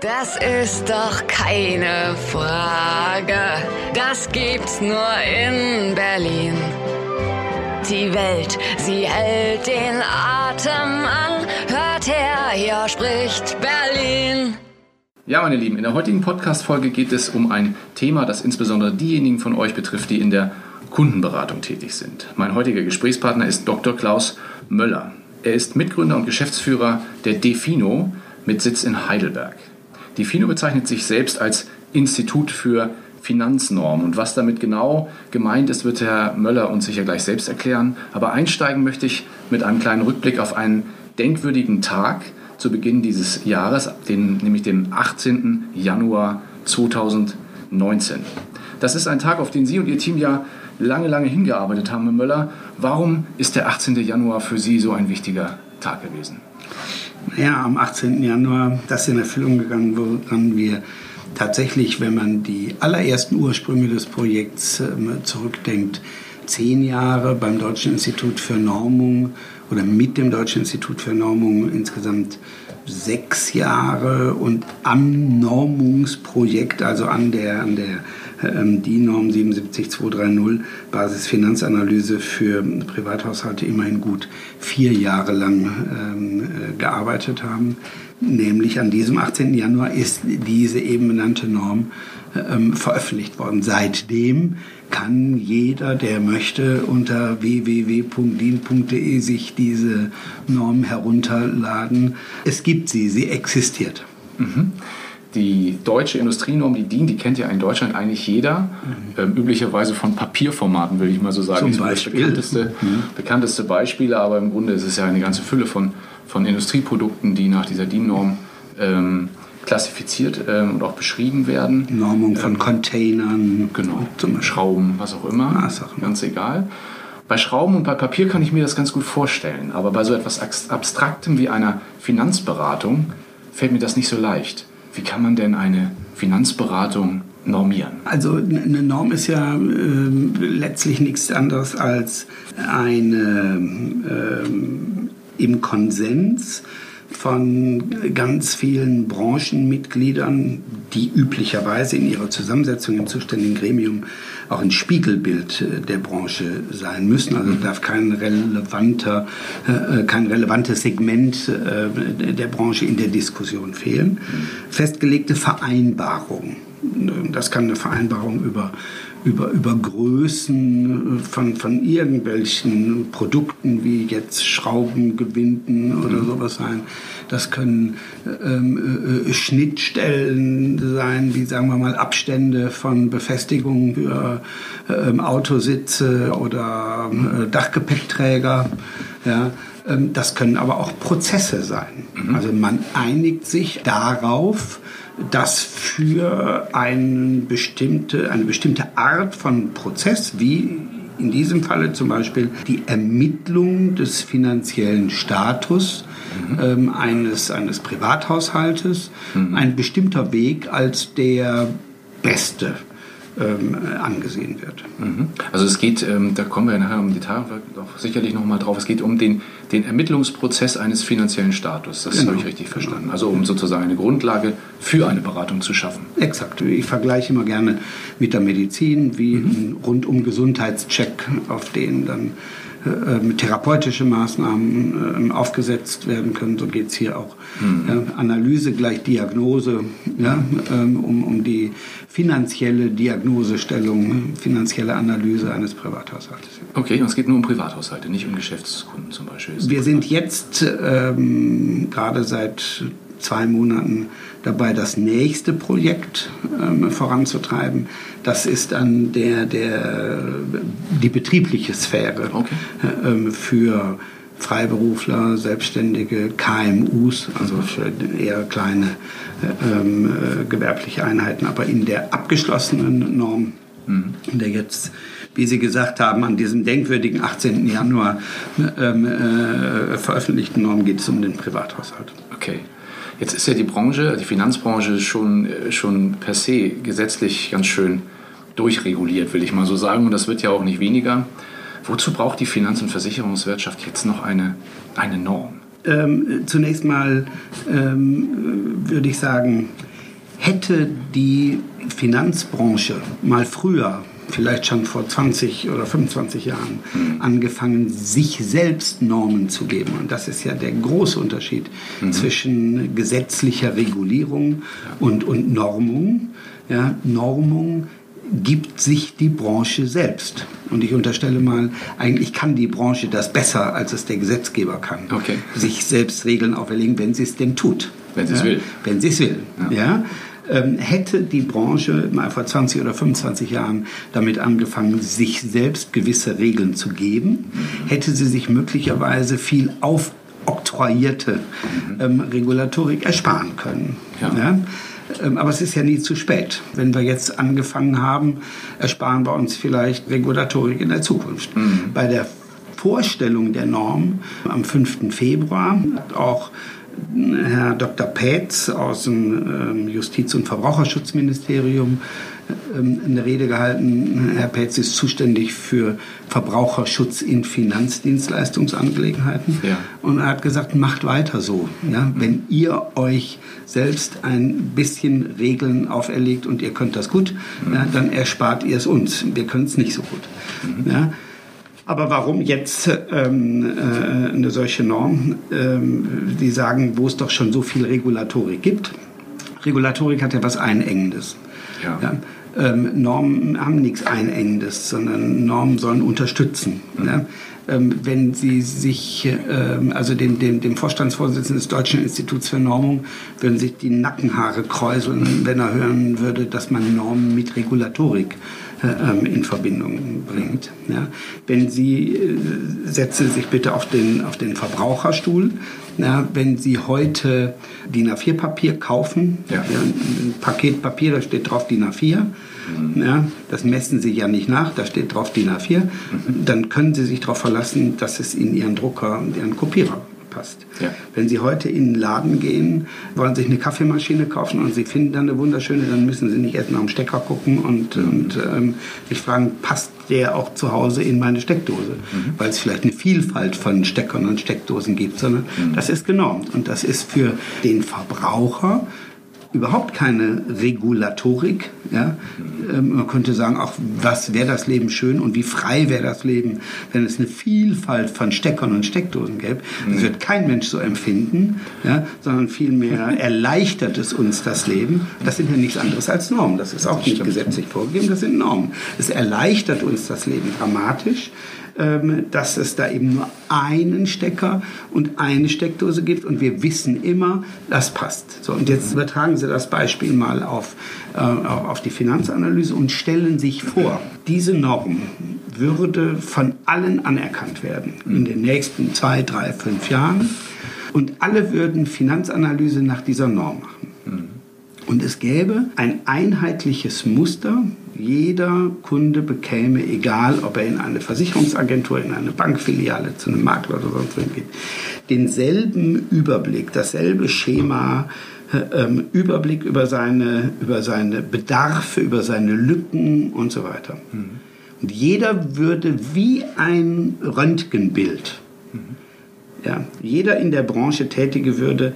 Das ist doch keine Frage. Das gibt's nur in Berlin. Die Welt, sie hält den Atem an. Hört her, hier spricht Berlin. Ja, meine Lieben, in der heutigen Podcast-Folge geht es um ein Thema, das insbesondere diejenigen von euch betrifft, die in der Kundenberatung tätig sind. Mein heutiger Gesprächspartner ist Dr. Klaus Möller. Er ist Mitgründer und Geschäftsführer der Defino mit Sitz in Heidelberg. Defino bezeichnet sich selbst als Institut für Finanznormen. Und was damit genau gemeint ist, wird Herr Möller uns sicher gleich selbst erklären. Aber einsteigen möchte ich mit einem kleinen Rückblick auf einen denkwürdigen Tag zu Beginn dieses Jahres, den, nämlich dem 18. Januar 2019. Das ist ein Tag, auf den Sie und Ihr Team ja lange, lange hingearbeitet haben, Herr Möller. Warum ist der 18. Januar für Sie so ein wichtiger Tag gewesen? Ja, am 18. Januar, das in Erfüllung gegangen, woran wir tatsächlich, wenn man die allerersten Ursprünge des Projekts ähm, zurückdenkt, zehn Jahre beim Deutschen Institut für Normung oder mit dem Deutschen Institut für Normung insgesamt sechs Jahre und am Normungsprojekt, also an der, an der die Norm 77230 Basisfinanzanalyse für Privathaushalte immerhin gut vier Jahre lang ähm, äh, gearbeitet haben. Nämlich an diesem 18. Januar ist diese eben benannte Norm ähm, veröffentlicht worden. Seitdem kann jeder, der möchte, unter www.din.de sich diese Norm herunterladen. Es gibt sie, sie existiert. Mhm die deutsche Industrienorm, die DIN, die kennt ja in Deutschland eigentlich jeder. Mhm. Ähm, üblicherweise von Papierformaten, würde ich mal so sagen. Zum Beispiel. Das bekannteste, mhm. bekannteste Beispiele, aber im Grunde ist es ja eine ganze Fülle von, von Industrieprodukten, die nach dieser DIN-Norm ähm, klassifiziert ähm, und auch beschrieben werden. Normung von ähm, Containern. Genau, zum Schrauben, was auch immer. Was auch immer. Ganz egal. Bei Schrauben und bei Papier kann ich mir das ganz gut vorstellen, aber bei so etwas Abstraktem wie einer Finanzberatung fällt mir das nicht so leicht. Wie kann man denn eine Finanzberatung normieren? Also eine Norm ist ja äh, letztlich nichts anderes als eine äh, im Konsens von ganz vielen Branchenmitgliedern, die üblicherweise in ihrer Zusammensetzung im zuständigen Gremium auch ein Spiegelbild äh, der Branche sein müssen. Also darf kein relevanter, äh, kein relevantes Segment äh, der Branche in der Diskussion fehlen. Festgelegte Vereinbarungen. Das kann eine Vereinbarung über über, über Größen von, von irgendwelchen Produkten wie jetzt Schrauben, Gewinden oder mhm. sowas sein. Das können ähm, äh, Schnittstellen sein, wie sagen wir mal Abstände von Befestigungen für ähm, Autositze oder äh, Dachgepäckträger. Ja. Ähm, das können aber auch Prozesse sein. Mhm. Also man einigt sich darauf, dass für eine bestimmte, eine bestimmte Art von Prozess, wie in diesem Falle zum Beispiel die Ermittlung des finanziellen Status mhm. ähm, eines, eines Privathaushaltes, mhm. ein bestimmter Weg als der beste ähm, angesehen wird. Mhm. Also es geht, ähm, da kommen wir nachher im Detail doch sicherlich nochmal drauf, es geht um den, den Ermittlungsprozess eines finanziellen Status. Das genau. habe ich richtig verstanden. Also um sozusagen eine Grundlage für eine Beratung zu schaffen. Exakt. Ich vergleiche immer gerne mit der Medizin, wie mhm. ein rundum Gesundheitscheck, auf den dann äh, äh, therapeutische Maßnahmen äh, aufgesetzt werden können. So geht es hier auch. Mhm. Ja, Analyse gleich Diagnose, ja, ähm, um, um die finanzielle Diagnosestellung, finanzielle Analyse eines Privathaushaltes. Okay, und es geht nur um Privathaushalte, nicht um Geschäftskunden zum Beispiel. Wir sind jetzt ähm, gerade seit zwei Monaten dabei, das nächste Projekt ähm, voranzutreiben. Das ist dann der, der, die betriebliche Sphäre okay. ähm, für Freiberufler, Selbstständige, KMUs, also für eher kleine ähm, äh, gewerbliche Einheiten, aber in der abgeschlossenen Norm, mhm. in der jetzt wie Sie gesagt haben, an diesem denkwürdigen 18. Januar ähm, äh, veröffentlichten Norm geht es um den Privathaushalt. Okay. Jetzt ist ja die Branche, die Finanzbranche schon, äh, schon per se gesetzlich ganz schön durchreguliert, will ich mal so sagen. Und das wird ja auch nicht weniger. Wozu braucht die Finanz- und Versicherungswirtschaft jetzt noch eine, eine Norm? Ähm, zunächst mal ähm, würde ich sagen, hätte die Finanzbranche mal früher vielleicht schon vor 20 oder 25 Jahren mhm. angefangen, sich selbst Normen zu geben. Und das ist ja der große Unterschied mhm. zwischen gesetzlicher Regulierung und, und Normung. Ja, Normung gibt sich die Branche selbst. Und ich unterstelle mal, eigentlich kann die Branche das besser, als es der Gesetzgeber kann. Okay. Sich selbst Regeln auferlegen, wenn sie es denn tut. Wenn sie es ja? will. Wenn sie es will. Ja. ja? Ähm, hätte die Branche mal vor 20 oder 25 Jahren damit angefangen, sich selbst gewisse Regeln zu geben, hätte sie sich möglicherweise viel aufoktroyierte ähm, Regulatorik ersparen können. Ja. ja? Ähm, aber es ist ja nie zu spät. Wenn wir jetzt angefangen haben, ersparen wir uns vielleicht Regulatorik in der Zukunft. Mhm. Bei der Vorstellung der Norm am 5. Februar hat auch Herr Dr. Pätz aus dem ähm, Justiz- und Verbraucherschutzministerium ähm, eine Rede gehalten. Herr Pätz ist zuständig für Verbraucherschutz in Finanzdienstleistungsangelegenheiten. Ja. Und er hat gesagt, macht weiter so. Ja? Wenn ihr euch selbst ein bisschen Regeln auferlegt und ihr könnt das gut, mhm. ja, dann erspart ihr es uns. Wir können es nicht so gut. Mhm. Ja? Aber warum jetzt ähm, äh, eine solche Norm? Ähm, die sagen, wo es doch schon so viel Regulatorik gibt. Regulatorik hat ja was Einengendes. Ja. ja? Ähm, Normen haben nichts Einengendes, sondern Normen sollen unterstützen. Mhm. Ja? Ähm, wenn Sie sich, ähm, also dem, dem, dem Vorstandsvorsitzenden des Deutschen Instituts für Normung, würden sich die Nackenhaare kräuseln, wenn er hören würde, dass man Normen mit Regulatorik ähm, in Verbindung bringt. Ja. Wenn Sie, äh, setzen Sie sich bitte auf den, auf den Verbraucherstuhl, ja, wenn Sie heute DIN A4-Papier kaufen, ja. ein Paket Papier, da steht drauf DIN A4, mhm. ja, das messen Sie ja nicht nach, da steht drauf DIN A4, mhm. dann können Sie sich darauf verlassen, dass es in Ihren Drucker und Ihren Kopierer passt. Ja. Wenn Sie heute in den Laden gehen, wollen sich eine Kaffeemaschine kaufen und Sie finden dann eine wunderschöne, dann müssen Sie nicht erst nach dem Stecker gucken und, mhm. und ähm, sich fragen, passt der auch zu Hause in meine Steckdose? Mhm. Weil es vielleicht eine Vielfalt von Steckern und Steckdosen gibt, sondern mhm. das ist genormt. Und das ist für den Verbraucher überhaupt keine Regulatorik. Ja? Ähm, man könnte sagen, auch was wäre das Leben schön und wie frei wäre das Leben, wenn es eine Vielfalt von Steckern und Steckdosen gäbe. Das mhm. wird kein Mensch so empfinden, ja? sondern vielmehr erleichtert es uns das Leben. Das sind ja nichts anderes als Normen. Das ist auch nicht gesetzlich vorgegeben, das sind Normen. Es erleichtert uns das Leben dramatisch dass es da eben nur einen Stecker und eine Steckdose gibt und wir wissen immer, das passt. So, und jetzt übertragen Sie das Beispiel mal auf, äh, auf die Finanzanalyse und stellen sich vor, diese Norm würde von allen anerkannt werden in den nächsten zwei, drei, fünf Jahren und alle würden Finanzanalyse nach dieser Norm machen. Und es gäbe ein einheitliches Muster. Jeder Kunde bekäme, egal ob er in eine Versicherungsagentur, in eine Bankfiliale, zu einem Makler oder sonst wohin geht, denselben Überblick, dasselbe Schema, äh, ähm, Überblick über seine, über seine Bedarfe, über seine Lücken und so weiter. Mhm. Und jeder würde wie ein Röntgenbild, mhm. ja, jeder in der Branche Tätige würde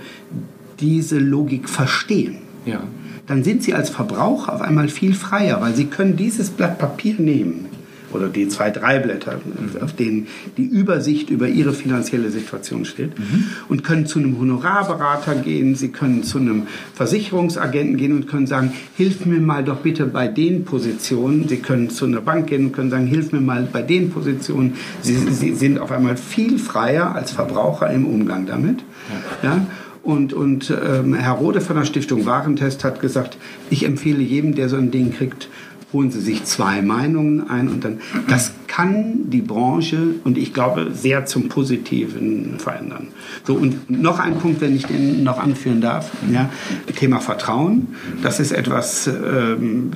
diese Logik verstehen ja. Dann sind Sie als Verbraucher auf einmal viel freier, weil Sie können dieses Blatt Papier nehmen oder die zwei, drei Blätter, mhm. auf denen die Übersicht über ihre finanzielle Situation steht mhm. und können zu einem Honorarberater gehen, sie können zu einem Versicherungsagenten gehen und können sagen, hilf mir mal doch bitte bei den Positionen. Sie können zu einer Bank gehen und können sagen, hilf mir mal bei den Positionen. Sie, sie sind auf einmal viel freier als Verbraucher im Umgang damit. Ja. ja? Und, und ähm, Herr Rode von der Stiftung Warentest hat gesagt, ich empfehle jedem, der so ein Ding kriegt, holen Sie sich zwei Meinungen ein und dann, das kann die Branche und ich glaube sehr zum Positiven verändern. So und noch ein Punkt, wenn ich den noch anführen darf, ja, Thema Vertrauen. Das ist etwas, ähm,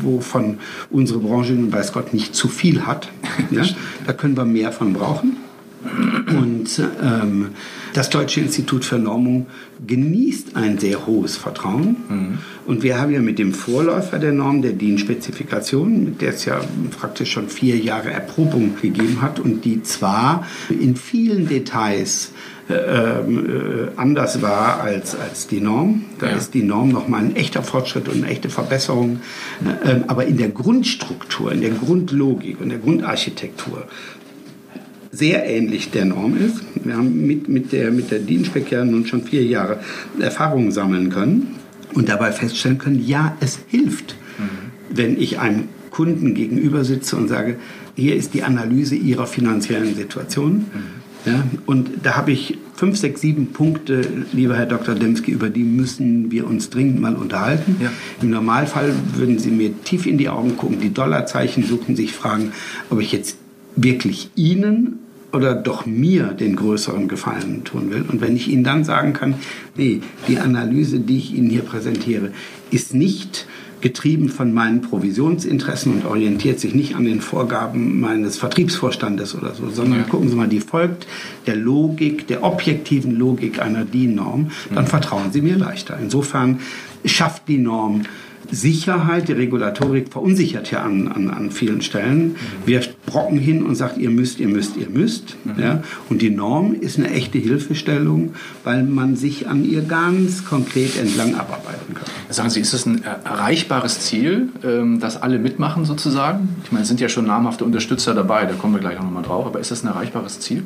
wovon unsere Branche, weiß Gott, nicht zu viel hat. Ja. Da können wir mehr von brauchen. Und ähm, das Deutsche Institut für Normung genießt ein sehr hohes Vertrauen. Mhm. Und wir haben ja mit dem Vorläufer der Norm, der DIN-Spezifikation, mit der es ja praktisch schon vier Jahre Erprobung gegeben hat und die zwar in vielen Details ähm, äh, anders war als, als die Norm. Da ja. ist die Norm nochmal ein echter Fortschritt und eine echte Verbesserung. Äh, aber in der Grundstruktur, in der Grundlogik und der Grundarchitektur sehr ähnlich der Norm ist. Wir haben mit, mit der, mit der DIN-Spec ja nun schon vier Jahre Erfahrungen sammeln können und dabei feststellen können, ja, es hilft, mhm. wenn ich einem Kunden gegenüber sitze und sage, hier ist die Analyse Ihrer finanziellen Situation. Mhm ja, und da habe ich fünf, sechs, sieben Punkte, lieber Herr Dr. Demski, über die müssen wir uns dringend mal unterhalten. Ja. Im Normalfall würden Sie mir tief in die Augen gucken, die Dollarzeichen suchen, sich fragen, ob ich jetzt wirklich Ihnen oder doch mir den größeren Gefallen tun will. Und wenn ich Ihnen dann sagen kann, nee, die Analyse, die ich Ihnen hier präsentiere, ist nicht getrieben von meinen Provisionsinteressen und orientiert sich nicht an den Vorgaben meines Vertriebsvorstandes oder so, sondern ja. gucken Sie mal, die folgt der Logik, der objektiven Logik einer DIN-Norm, dann mhm. vertrauen Sie mir leichter. Insofern schafft die Norm Sicherheit, die Regulatorik verunsichert ja an, an, an vielen Stellen, mhm. wirft Brocken hin und sagt, ihr müsst, ihr müsst, ihr müsst. Mhm. Ja? Und die Norm ist eine echte Hilfestellung, weil man sich an ihr ganz konkret entlang abarbeiten kann. Sagen Sie, ist es ein erreichbares Ziel, ähm, dass alle mitmachen sozusagen? Ich meine, es sind ja schon namhafte Unterstützer dabei, da kommen wir gleich auch nochmal drauf, aber ist das ein erreichbares Ziel?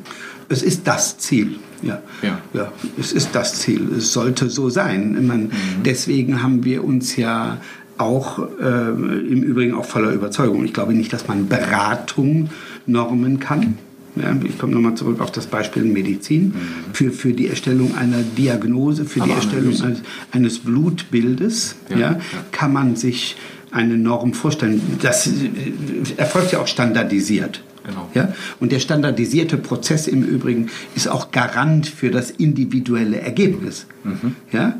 Es ist das Ziel. Ja. ja. ja, es ist das Ziel. Es sollte so sein. Man, mhm. Deswegen haben wir uns ja auch äh, im Übrigen auch voller Überzeugung. Ich glaube nicht, dass man Beratung normen kann. Ja, ich komme nochmal zurück auf das Beispiel Medizin. Mhm. Für, für die Erstellung einer Diagnose, für Aber die Erstellung eines, eines, Blutbildes ja, ja, kann man sich eine Norm vorstellen. Das erfolgt ja auch standardisiert. Genau. Ja? Und der standardisierte Prozess im Übrigen ist auch Garant für das individuelle Ergebnis. Mhm. Ja?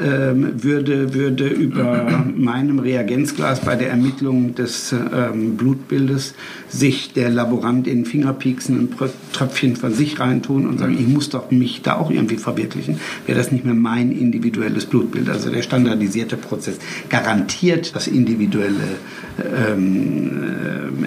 Ähm, würde, würde über meinem Reagenzglas bei der Ermittlung des ähm, Blutbildes sich der Laborant in den Finger pieksen, ein Tröpfchen von sich reintun und sagen, ich muss doch mich da auch irgendwie verwirklichen, wäre das nicht mehr mein individuelles Blutbild. Also der standardisierte Prozess garantiert das individuelle ähm,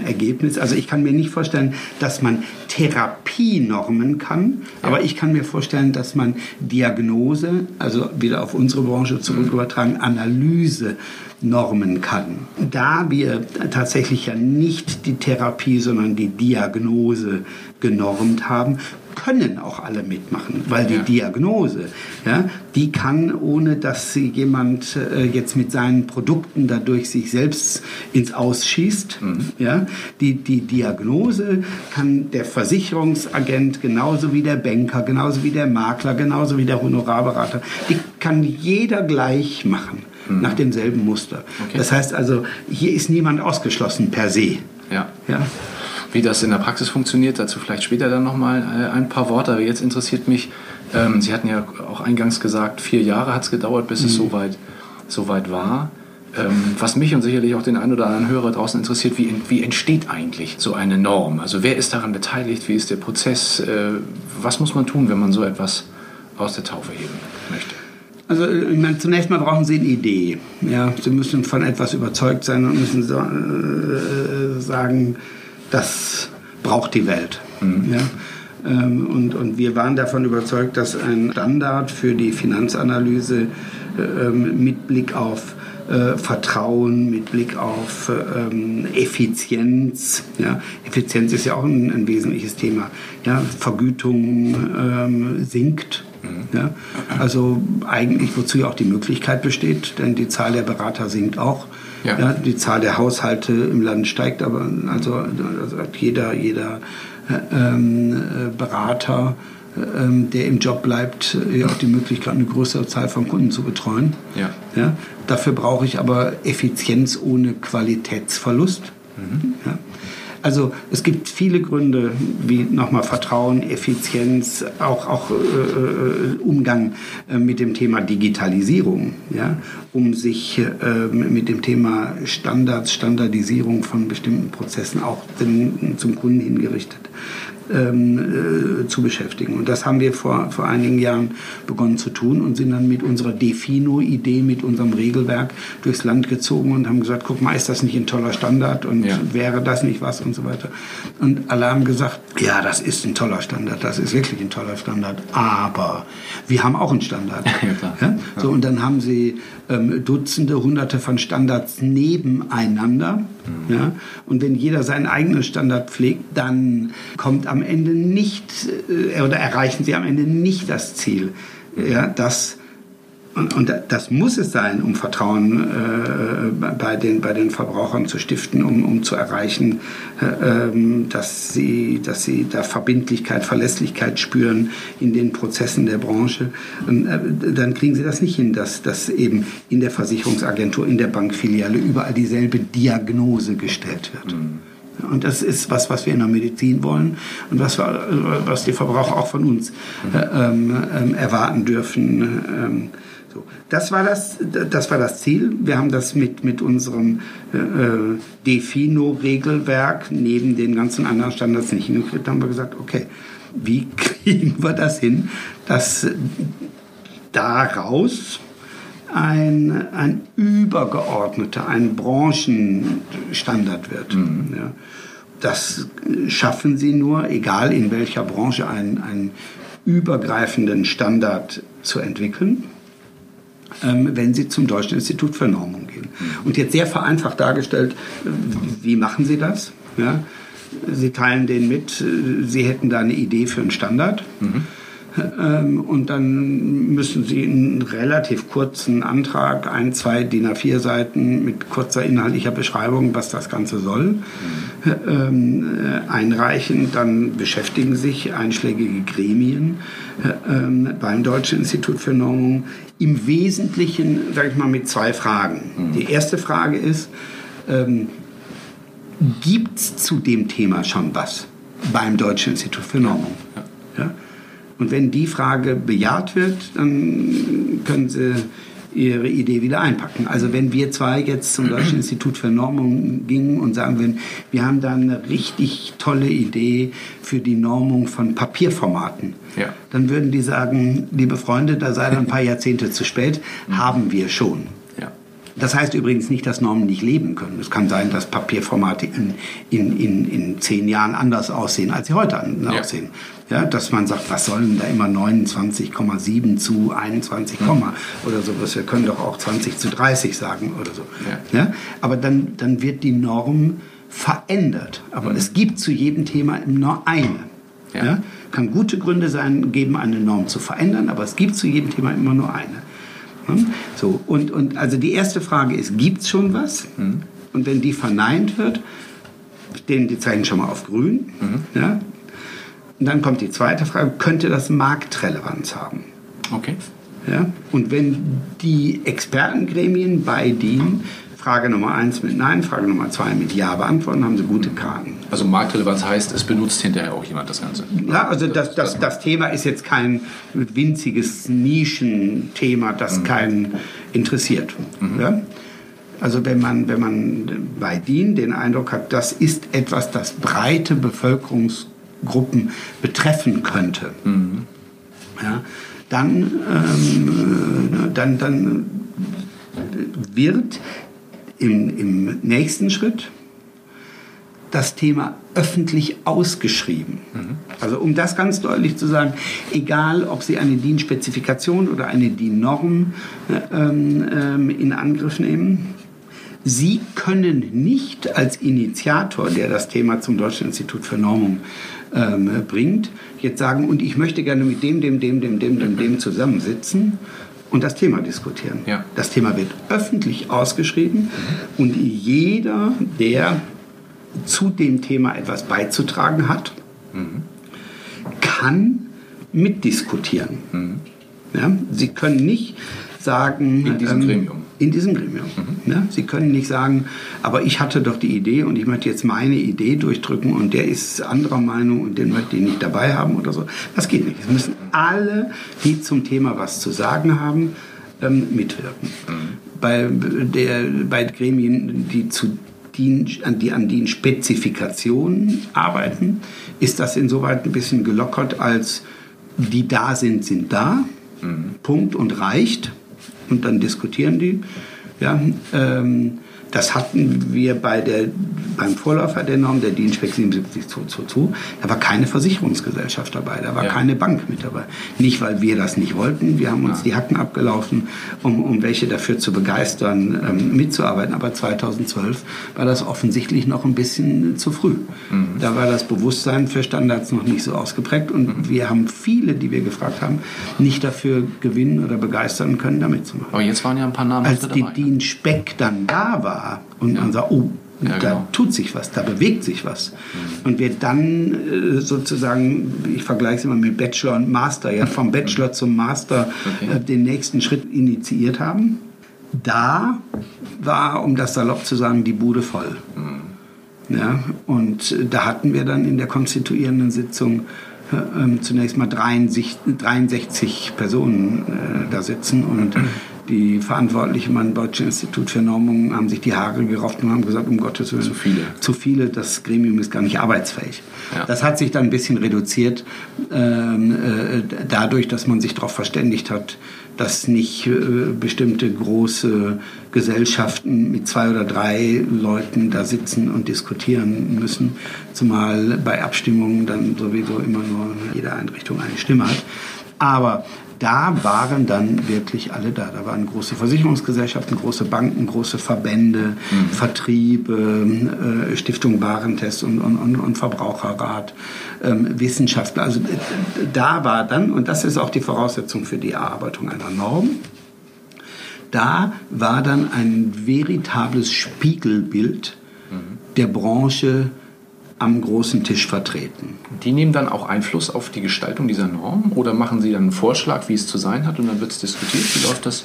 äh, Ergebnis. Also ich kann mir nicht vorstellen, dass man Therapienormen kann, aber ich kann mir vorstellen, dass man Diagnose, also wieder auf unsere Branche zurück übertragen, Analyse normen kann. Da wir tatsächlich ja nicht die Therapie, sondern die Diagnose genormt haben, können auch alle mitmachen, weil die ja. Diagnose, ja, die kann, ohne dass sie jemand äh, jetzt mit seinen Produkten dadurch sich selbst ins Ausschießt, mhm. ja, die, die Diagnose kann der Versicherungsagent genauso wie der Banker, genauso wie der Makler, genauso wie der Honorarberater, die kann jeder gleich machen mhm. nach demselben Muster. Okay. Das heißt also, hier ist niemand ausgeschlossen per se. Ja. ja? Wie das in der Praxis funktioniert, dazu vielleicht später dann nochmal äh, ein paar Worte. Aber jetzt interessiert mich, ähm, Sie hatten ja auch eingangs gesagt, vier Jahre hat es gedauert, bis mhm. es soweit so weit war. Ähm, was mich und sicherlich auch den einen oder anderen Hörer draußen interessiert, wie, wie entsteht eigentlich so eine Norm? Also wer ist daran beteiligt? Wie ist der Prozess? Äh, was muss man tun, wenn man so etwas aus der Taufe heben möchte? Also ich meine, zunächst mal brauchen Sie eine Idee. Ja, Sie müssen von etwas überzeugt sein und müssen so, äh, sagen, das braucht die Welt. Mhm. Ja? Ähm, und, und wir waren davon überzeugt, dass ein Standard für die Finanzanalyse äh, mit Blick auf äh, Vertrauen, mit Blick auf ähm, Effizienz. Ja? Effizienz ist ja auch ein, ein wesentliches Thema. Ja? Vergütung ähm, sinkt Mhm. Ja? Also eigentlich, wozu ja auch die Möglichkeit besteht, denn die Zahl der Berater sinkt auch. Ja. ja die Zahl der Haushalte im Land steigt, aber also, also jeder, jeder äh, ähm, Berater, ähm, der im Job bleibt, ja auch die Möglichkeit, eine größere Zahl von Kunden zu betreuen. Ja. Ja? Dafür brauche ich aber Effizienz ohne Qualitätsverlust. Mhm. Ja? Also es gibt viele Gründe, wie nochmal Vertrauen, Effizienz, auch, auch äh, äh, Umgang äh, mit dem Thema Digitalisierung, ja, um sich äh, mit dem Thema Standards, Standardisierung von bestimmten Prozessen auch den, zum Kunden hingerichtet ähm, äh, zu beschäftigen. Und das haben wir vor, vor einigen Jahren begonnen zu tun und sind dann mit unserer Defino-Idee, mit unserem Regelwerk durchs Land gezogen und haben gesagt, guck mal, ist das nicht ein toller Standard und ja. wäre das nicht was und so weiter. Und alle haben gesagt, ja, das ist ein toller Standard, das ist wirklich ein toller Standard, aber wir haben auch einen Standard. Ja, ja? So, und dann haben sie ähm, Dutzende, Hunderte von Standards nebeneinander. Mhm. Ja? Und wenn jeder seinen eigenen Standard pflegt, dann kommt am Ende nicht äh, oder erreichen sie am Ende nicht das Ziel, ja, das und, und, das muss es sein, um Vertrauen äh, bei, den, bei den Verbrauchern zu stiften, um, um zu erreichen, äh, ähm, dass, sie, dass sie da Verbindlichkeit, Verlässlichkeit spüren in den Prozessen der Branche. Und, äh, dann kriegen sie das nicht hin, dass, dass eben in der Versicherungsagentur, in der Bankfiliale überall dieselbe Diagnose gestellt wird. Mhm. Und das ist was, was wir in der Medizin wollen und was, was die Verbraucher auch von uns mhm. äh, ähm, erwarten dürfen. Ähm, so, das, war das, das war das Ziel. Wir haben das mit, mit unserem äh, Defino-Regelwerk neben den ganzen anderen Standards nicht hingekriegt. Da haben wir gesagt, okay, wie kriegen wir das hin, dass daraus ein, ein übergeordneter, ein Branchenstandard wird. Mhm. Ja. Das schaffen sie nur, egal in welcher Branche, einen, einen übergreifenden Standard zu entwickeln wenn Sie zum Deutschen Institut für Normung gehen. Und jetzt sehr vereinfacht dargestellt, wie machen Sie das? Ja? Sie teilen denen mit, Sie hätten da eine Idee für einen Standard. Mhm. Ähm, und dann müssen Sie einen relativ kurzen Antrag, ein, zwei DIN A4 Seiten mit kurzer inhaltlicher Beschreibung, was das Ganze soll, mhm. einreichen. Dann beschäftigen sich einschlägige Gremien ähm, beim Deutschen Institut für Normung im Wesentlichen, sage ich mal, mit zwei Fragen. Mhm. Die erste Frage ist, ähm, gibt es zu dem Thema schon was beim Deutschen Institut für Normung? Ja. ja? Und wenn die Frage bejaht wird, dann können Sie ihre Idee wieder einpacken. Also wenn wir zwei jetzt zum Deutschen Institut für Normung gingen und sagen würden, wir haben da eine richtig tolle Idee für die Normung von Papierformaten, ja. dann würden die sagen, liebe Freunde, da sei dann ein paar Jahrzehnte zu spät, haben wir schon. Das heißt übrigens nicht, dass Normen nicht leben können. Es kann sein, dass Papierformate in, in, in, in zehn Jahren anders aussehen, als sie heute ja. aussehen. Ja, dass man sagt, was sollen da immer 29,7 zu 21, mhm. oder sowas. Wir können doch auch 20 zu 30 sagen oder so. Ja. ja. Aber dann, dann wird die Norm verändert. Aber mhm. es gibt zu jedem Thema nur eine. Ja. ja. Kann gute Gründe sein, geben eine Norm zu verändern, aber es gibt zu jedem Thema immer nur eine. Hm? So, und, und also die erste Frage ist, gibt es schon was? Mhm. Und wenn die verneint wird, stehen die Zeichen schon mal auf grün. Mhm. Ja? Und dann kommt die zweite Frage, könnte das Marktrelevanz haben? Okay. Ja? Und wenn die Expertengremien bei denen Frage Nummer eins mit Nein, Frage Nummer zwei mit Ja beantworten, haben sie gute Karten. Also Marktrelevanz heißt, es benutzt hinterher auch jemand das Ganze. Ja, also das, das, das Thema ist jetzt kein winziges Nischenthema, das mhm. keinen interessiert. Mhm. Ja? Also wenn man, wenn man bei DIN den Eindruck hat, das ist etwas, das breite Bevölkerungsgruppen betreffen könnte, mhm. ja, dann, ähm, dann, dann wird im, im nächsten Schritt das Thema öffentlich ausgeschrieben. Mhm. Also um das ganz deutlich zu sagen, egal ob Sie eine DIN-Spezifikation oder eine DIN-Norm äh, ähm, in Angriff nehmen, Sie können nicht als Initiator, der das Thema zum Deutschen Institut für Normung ähm, bringt, jetzt sagen, und ich möchte gerne mit dem, dem, dem, dem, dem, dem, dem zusammensitzen, und das Thema diskutieren. Ja. Das Thema wird öffentlich ausgeschrieben mhm. und jeder, der zu dem Thema etwas beizutragen hat, mhm. kann mitdiskutieren. Mhm. Ja? Sie können nicht sagen... In diesem ähm, Gremium. In diesem Gremium. Mhm. Ja? Sie können nicht sagen, aber ich hatte doch die Idee und ich möchte jetzt meine Idee durchdrücken und der ist anderer Meinung und den möchte ich nicht dabei haben oder so. Das geht nicht. Es müssen alle, die zum Thema was zu sagen haben, ähm, mitwirken. Mhm. Bei, der, bei Gremien, die zu an, die an DIN-Spezifikationen arbeiten, ist das insoweit ein bisschen gelockert, als die da sind, sind da, mhm. Punkt und reicht. Und dann diskutieren die. Ja, ähm, das hatten wir bei der, beim Vorläufer der Norm, der DIN Spec 77222. Da war keine Versicherungsgesellschaft dabei, da war ja. keine Bank mit dabei. Nicht, weil wir das nicht wollten, wir haben uns ja. die Hacken abgelaufen, um, um welche dafür zu begeistern, ähm, mitzuarbeiten. Aber 2012 war das offensichtlich noch ein bisschen zu früh. Mhm. Da war das Bewusstsein für Standards noch nicht so ausgeprägt und mhm. wir haben viele, die wir gefragt haben, nicht dafür gewinnen oder begeistern können, damit zu machen. Aber jetzt waren ja ein paar Namen Als die DIN Spec dann da war und man sagt, oh, ja, da genau. tut sich was, da bewegt sich was. Mhm. Und wir dann äh, sozusagen, ich vergleiche es immer mit Bachelor und Master, ja, vom Bachelor zum Master okay. äh, den nächsten Schritt initiiert haben. Da war, um das salopp zu sagen, die Bude voll. Mhm. Ja, und da hatten wir dann in der konstituierenden Sitzung äh, ähm, zunächst mal 63, 63 Personen äh, da sitzen und die Verantwortlichen beim Deutschen Institut für Normung haben sich die Haare gerauft und haben gesagt, um Gottes Willen, zu viele. Zu viele, das Gremium ist gar nicht arbeitsfähig. Ja. Das hat sich dann ein bisschen reduziert, ähm, äh, dadurch, dass man sich darauf verständigt hat, dass nicht äh, bestimmte große Gesellschaften mit zwei oder drei Leuten da sitzen und diskutieren müssen, zumal bei Abstimmungen dann sowieso immer nur jede Einrichtung eine Stimme hat. Aber da waren dann wirklich alle da. Da waren große Versicherungsgesellschaften, große Banken, große Verbände, mhm. Vertriebe, äh, Stiftung Warentest und, und, und, und Verbraucherrat, ähm, Wissenschaftler. Also äh, da war dann, und das ist auch die Voraussetzung für die Erarbeitung einer Norm, da war dann ein veritables Spiegelbild mhm. der Branche am großen Tisch vertreten. Die nehmen dann auch Einfluss auf die Gestaltung dieser Norm oder machen Sie dann einen Vorschlag, wie es zu sein hat und dann wird es diskutiert? Wie läuft das?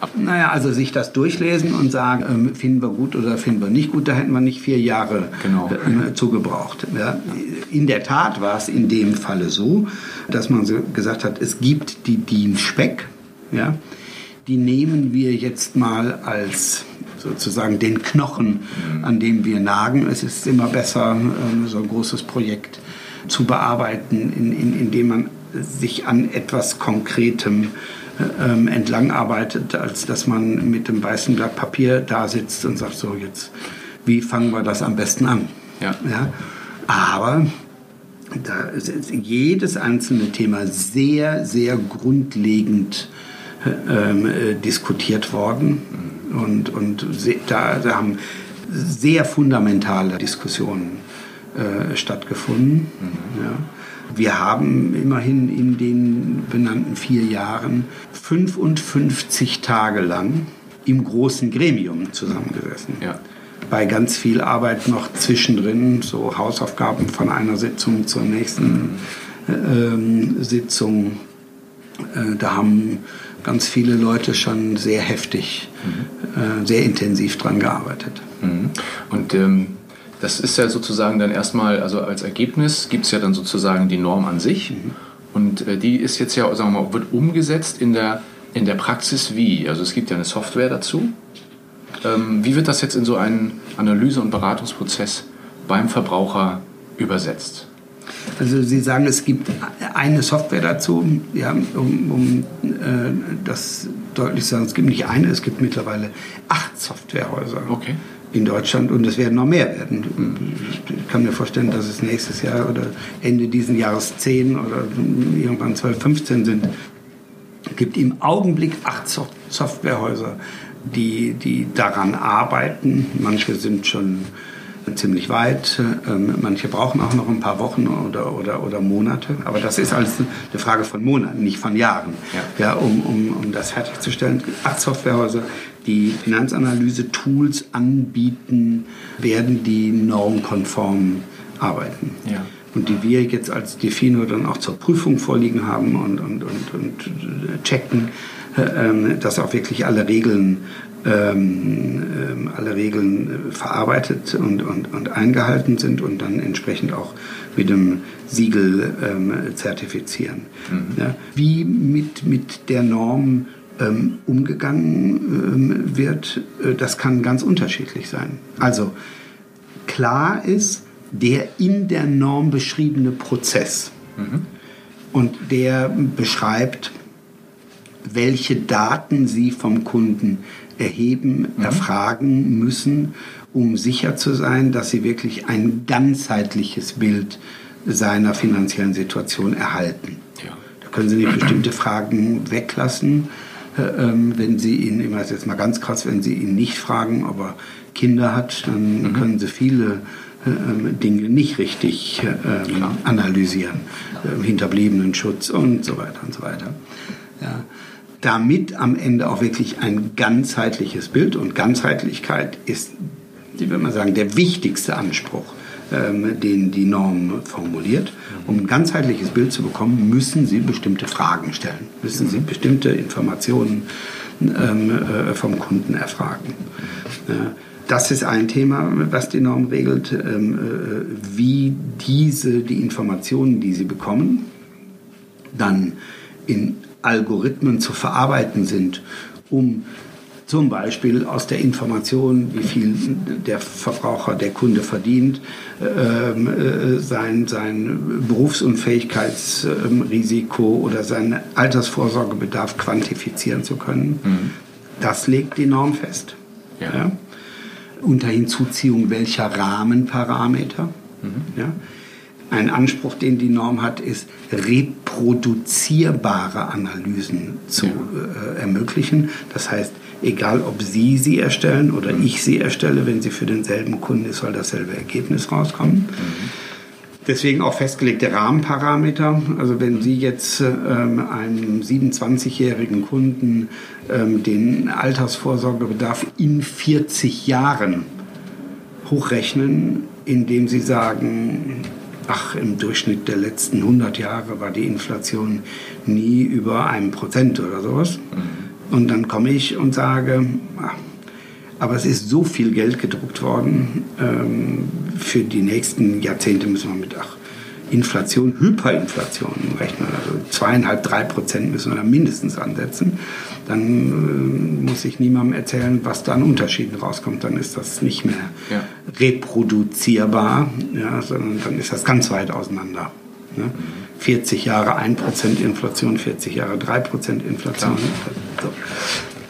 Ab? Naja, also sich das durchlesen und sagen, ähm, finden wir gut oder finden wir nicht gut, da hätten wir nicht vier Jahre genau. äh, zugebraucht. Ja. In der Tat war es in dem Falle so, dass man gesagt hat, es gibt die DIN Speck, ja, die nehmen wir jetzt mal als sozusagen den Knochen, an dem wir nagen. Es ist immer besser, ähm, so ein großes Projekt zu bearbeiten, in, in, indem man sich an etwas Konkretem ähm, entlang arbeitet, als dass man mit dem weißen Blatt Papier da sitzt und sagt, so jetzt, wie fangen wir das am besten an? Ja. ja? Aber da ist jedes einzelne Thema sehr, sehr grundlegend ähm, äh, diskutiert worden. Und, und da, da haben sehr fundamentale Diskussionen äh, stattgefunden. Mhm. Ja. Wir haben immerhin in den benannten vier Jahren 55 Tage lang im großen Gremium zusammengesessen. Ja. Bei ganz viel Arbeit noch zwischendrin, so Hausaufgaben von einer Sitzung zur nächsten mhm. äh, Sitzung. Äh, da haben ganz viele Leute schon sehr heftig, mhm. äh, sehr intensiv dran gearbeitet. Mhm. Und ähm, das ist ja sozusagen dann erstmal, also als Ergebnis gibt es ja dann sozusagen die Norm an sich. Mhm. Und äh, die ist jetzt ja, sagen wir mal, wird umgesetzt in der, in der Praxis wie? Also es gibt ja eine Software dazu. Ähm, wie wird das jetzt in so einen Analyse- und Beratungsprozess beim Verbraucher übersetzt? Also Sie sagen, es gibt eine Software dazu, ja, um, um äh, das deutlich zu sagen. Es gibt nicht eine, es gibt mittlerweile acht Softwarehäuser. Okay. In Deutschland und es werden noch mehr werden. Ich kann mir vorstellen, dass es nächstes Jahr oder Ende dieses Jahres zehn oder irgendwann 12, 15 sind. Es gibt im Augenblick acht Softwarehäuser, die, die daran arbeiten. Manche sind schon ziemlich weit. Ähm, manche brauchen auch noch ein paar Wochen oder, oder, oder Monate. Aber das ist alles eine Frage von Monaten, nicht von Jahren, ja. ja um, um, um das fertigzustellen. Acht Softwarehäuser, die Finanzanalyse-Tools anbieten, werden die normkonform arbeiten. Ja. Und die wir jetzt als Defino dann auch zur Prüfung vorliegen haben und, und, und, und checken, dass auch wirklich alle Regeln ähm, ähm, alle Regeln äh, verarbeitet und, und, und eingehalten sind und dann entsprechend auch mit dem Siegel ähm, zertifizieren. Mhm. Wie mit, mit der Norm ähm, umgegangen ähm, wird, äh, das kann ganz unterschiedlich sein. Also klar ist, der in der Norm beschriebene Prozess mhm. und der beschreibt, welche Daten Sie vom Kunden erheben, mhm. erfragen müssen, um sicher zu sein, dass Sie wirklich ein ganzheitliches Bild seiner finanziellen Situation erhalten. Ja. Da können Sie nicht bestimmte Fragen weglassen. Äh, ähm, wenn Sie ihn, ich weiß jetzt mal ganz krass, wenn Sie ihn nicht fragen, ob er Kinder hat, dann mhm. können Sie viele äh, ähm, Dinge nicht richtig äh, analysieren. Äh, hinterbliebenen Schutz und so weiter und so weiter. Ja. Damit am Ende auch wirklich ein ganzheitliches Bild und Ganzheitlichkeit ist, wie würde man sagen, der wichtigste Anspruch, ähm, den die Norm formuliert. Um ein ganzheitliches Bild zu bekommen, müssen Sie bestimmte Fragen stellen, müssen Sie bestimmte Informationen ähm, äh, vom Kunden erfragen. Ja das ist ein Thema, was die Norm regelt, ähm, äh, wie diese, die Informationen, die sie bekommen, dann in Algorithmen zu verarbeiten sind, um zum Beispiel aus der Information, wie viel der Verbraucher, der Kunde verdient, ähm, äh, sein, sein Berufsunfähigkeitsrisiko oder seinen Altersvorsorgebedarf quantifizieren zu können. Mhm. Das legt die Norm fest. Ja. ja unter Hinzuziehung welcher Rahmenparameter. Mhm. Ja. Ein Anspruch, den die Norm hat, ist, reproduzierbare Analysen zu ja. äh, ermöglichen. Das heißt, egal ob Sie sie erstellen oder mhm. ich sie erstelle, wenn sie für denselben Kunden ist, soll dasselbe Ergebnis rauskommen. Mhm. Deswegen auch festgelegte Rahmenparameter. Also wenn Sie jetzt ähm, einem 27-jährigen Kunden ähm, den Altersvorsorgebedarf in 40 Jahren hochrechnen, indem Sie sagen, ach, im Durchschnitt der letzten 100 Jahre war die Inflation nie über einem Prozent oder sowas. Mhm. Und dann komme ich und sage, ach, aber es ist so viel Geld gedruckt worden. Ähm, für die nächsten Jahrzehnte müssen wir mit ach, Inflation, Hyperinflation rechnen. Also zweieinhalb, drei Prozent müssen wir da mindestens ansetzen. Dann äh, muss ich niemandem erzählen, was da an Unterschieden rauskommt. Dann ist das nicht mehr ja. reproduzierbar, ja, sondern dann ist das ganz weit auseinander. Ne? 40 Jahre 1% Inflation, 40 Jahre 3% Inflation. So.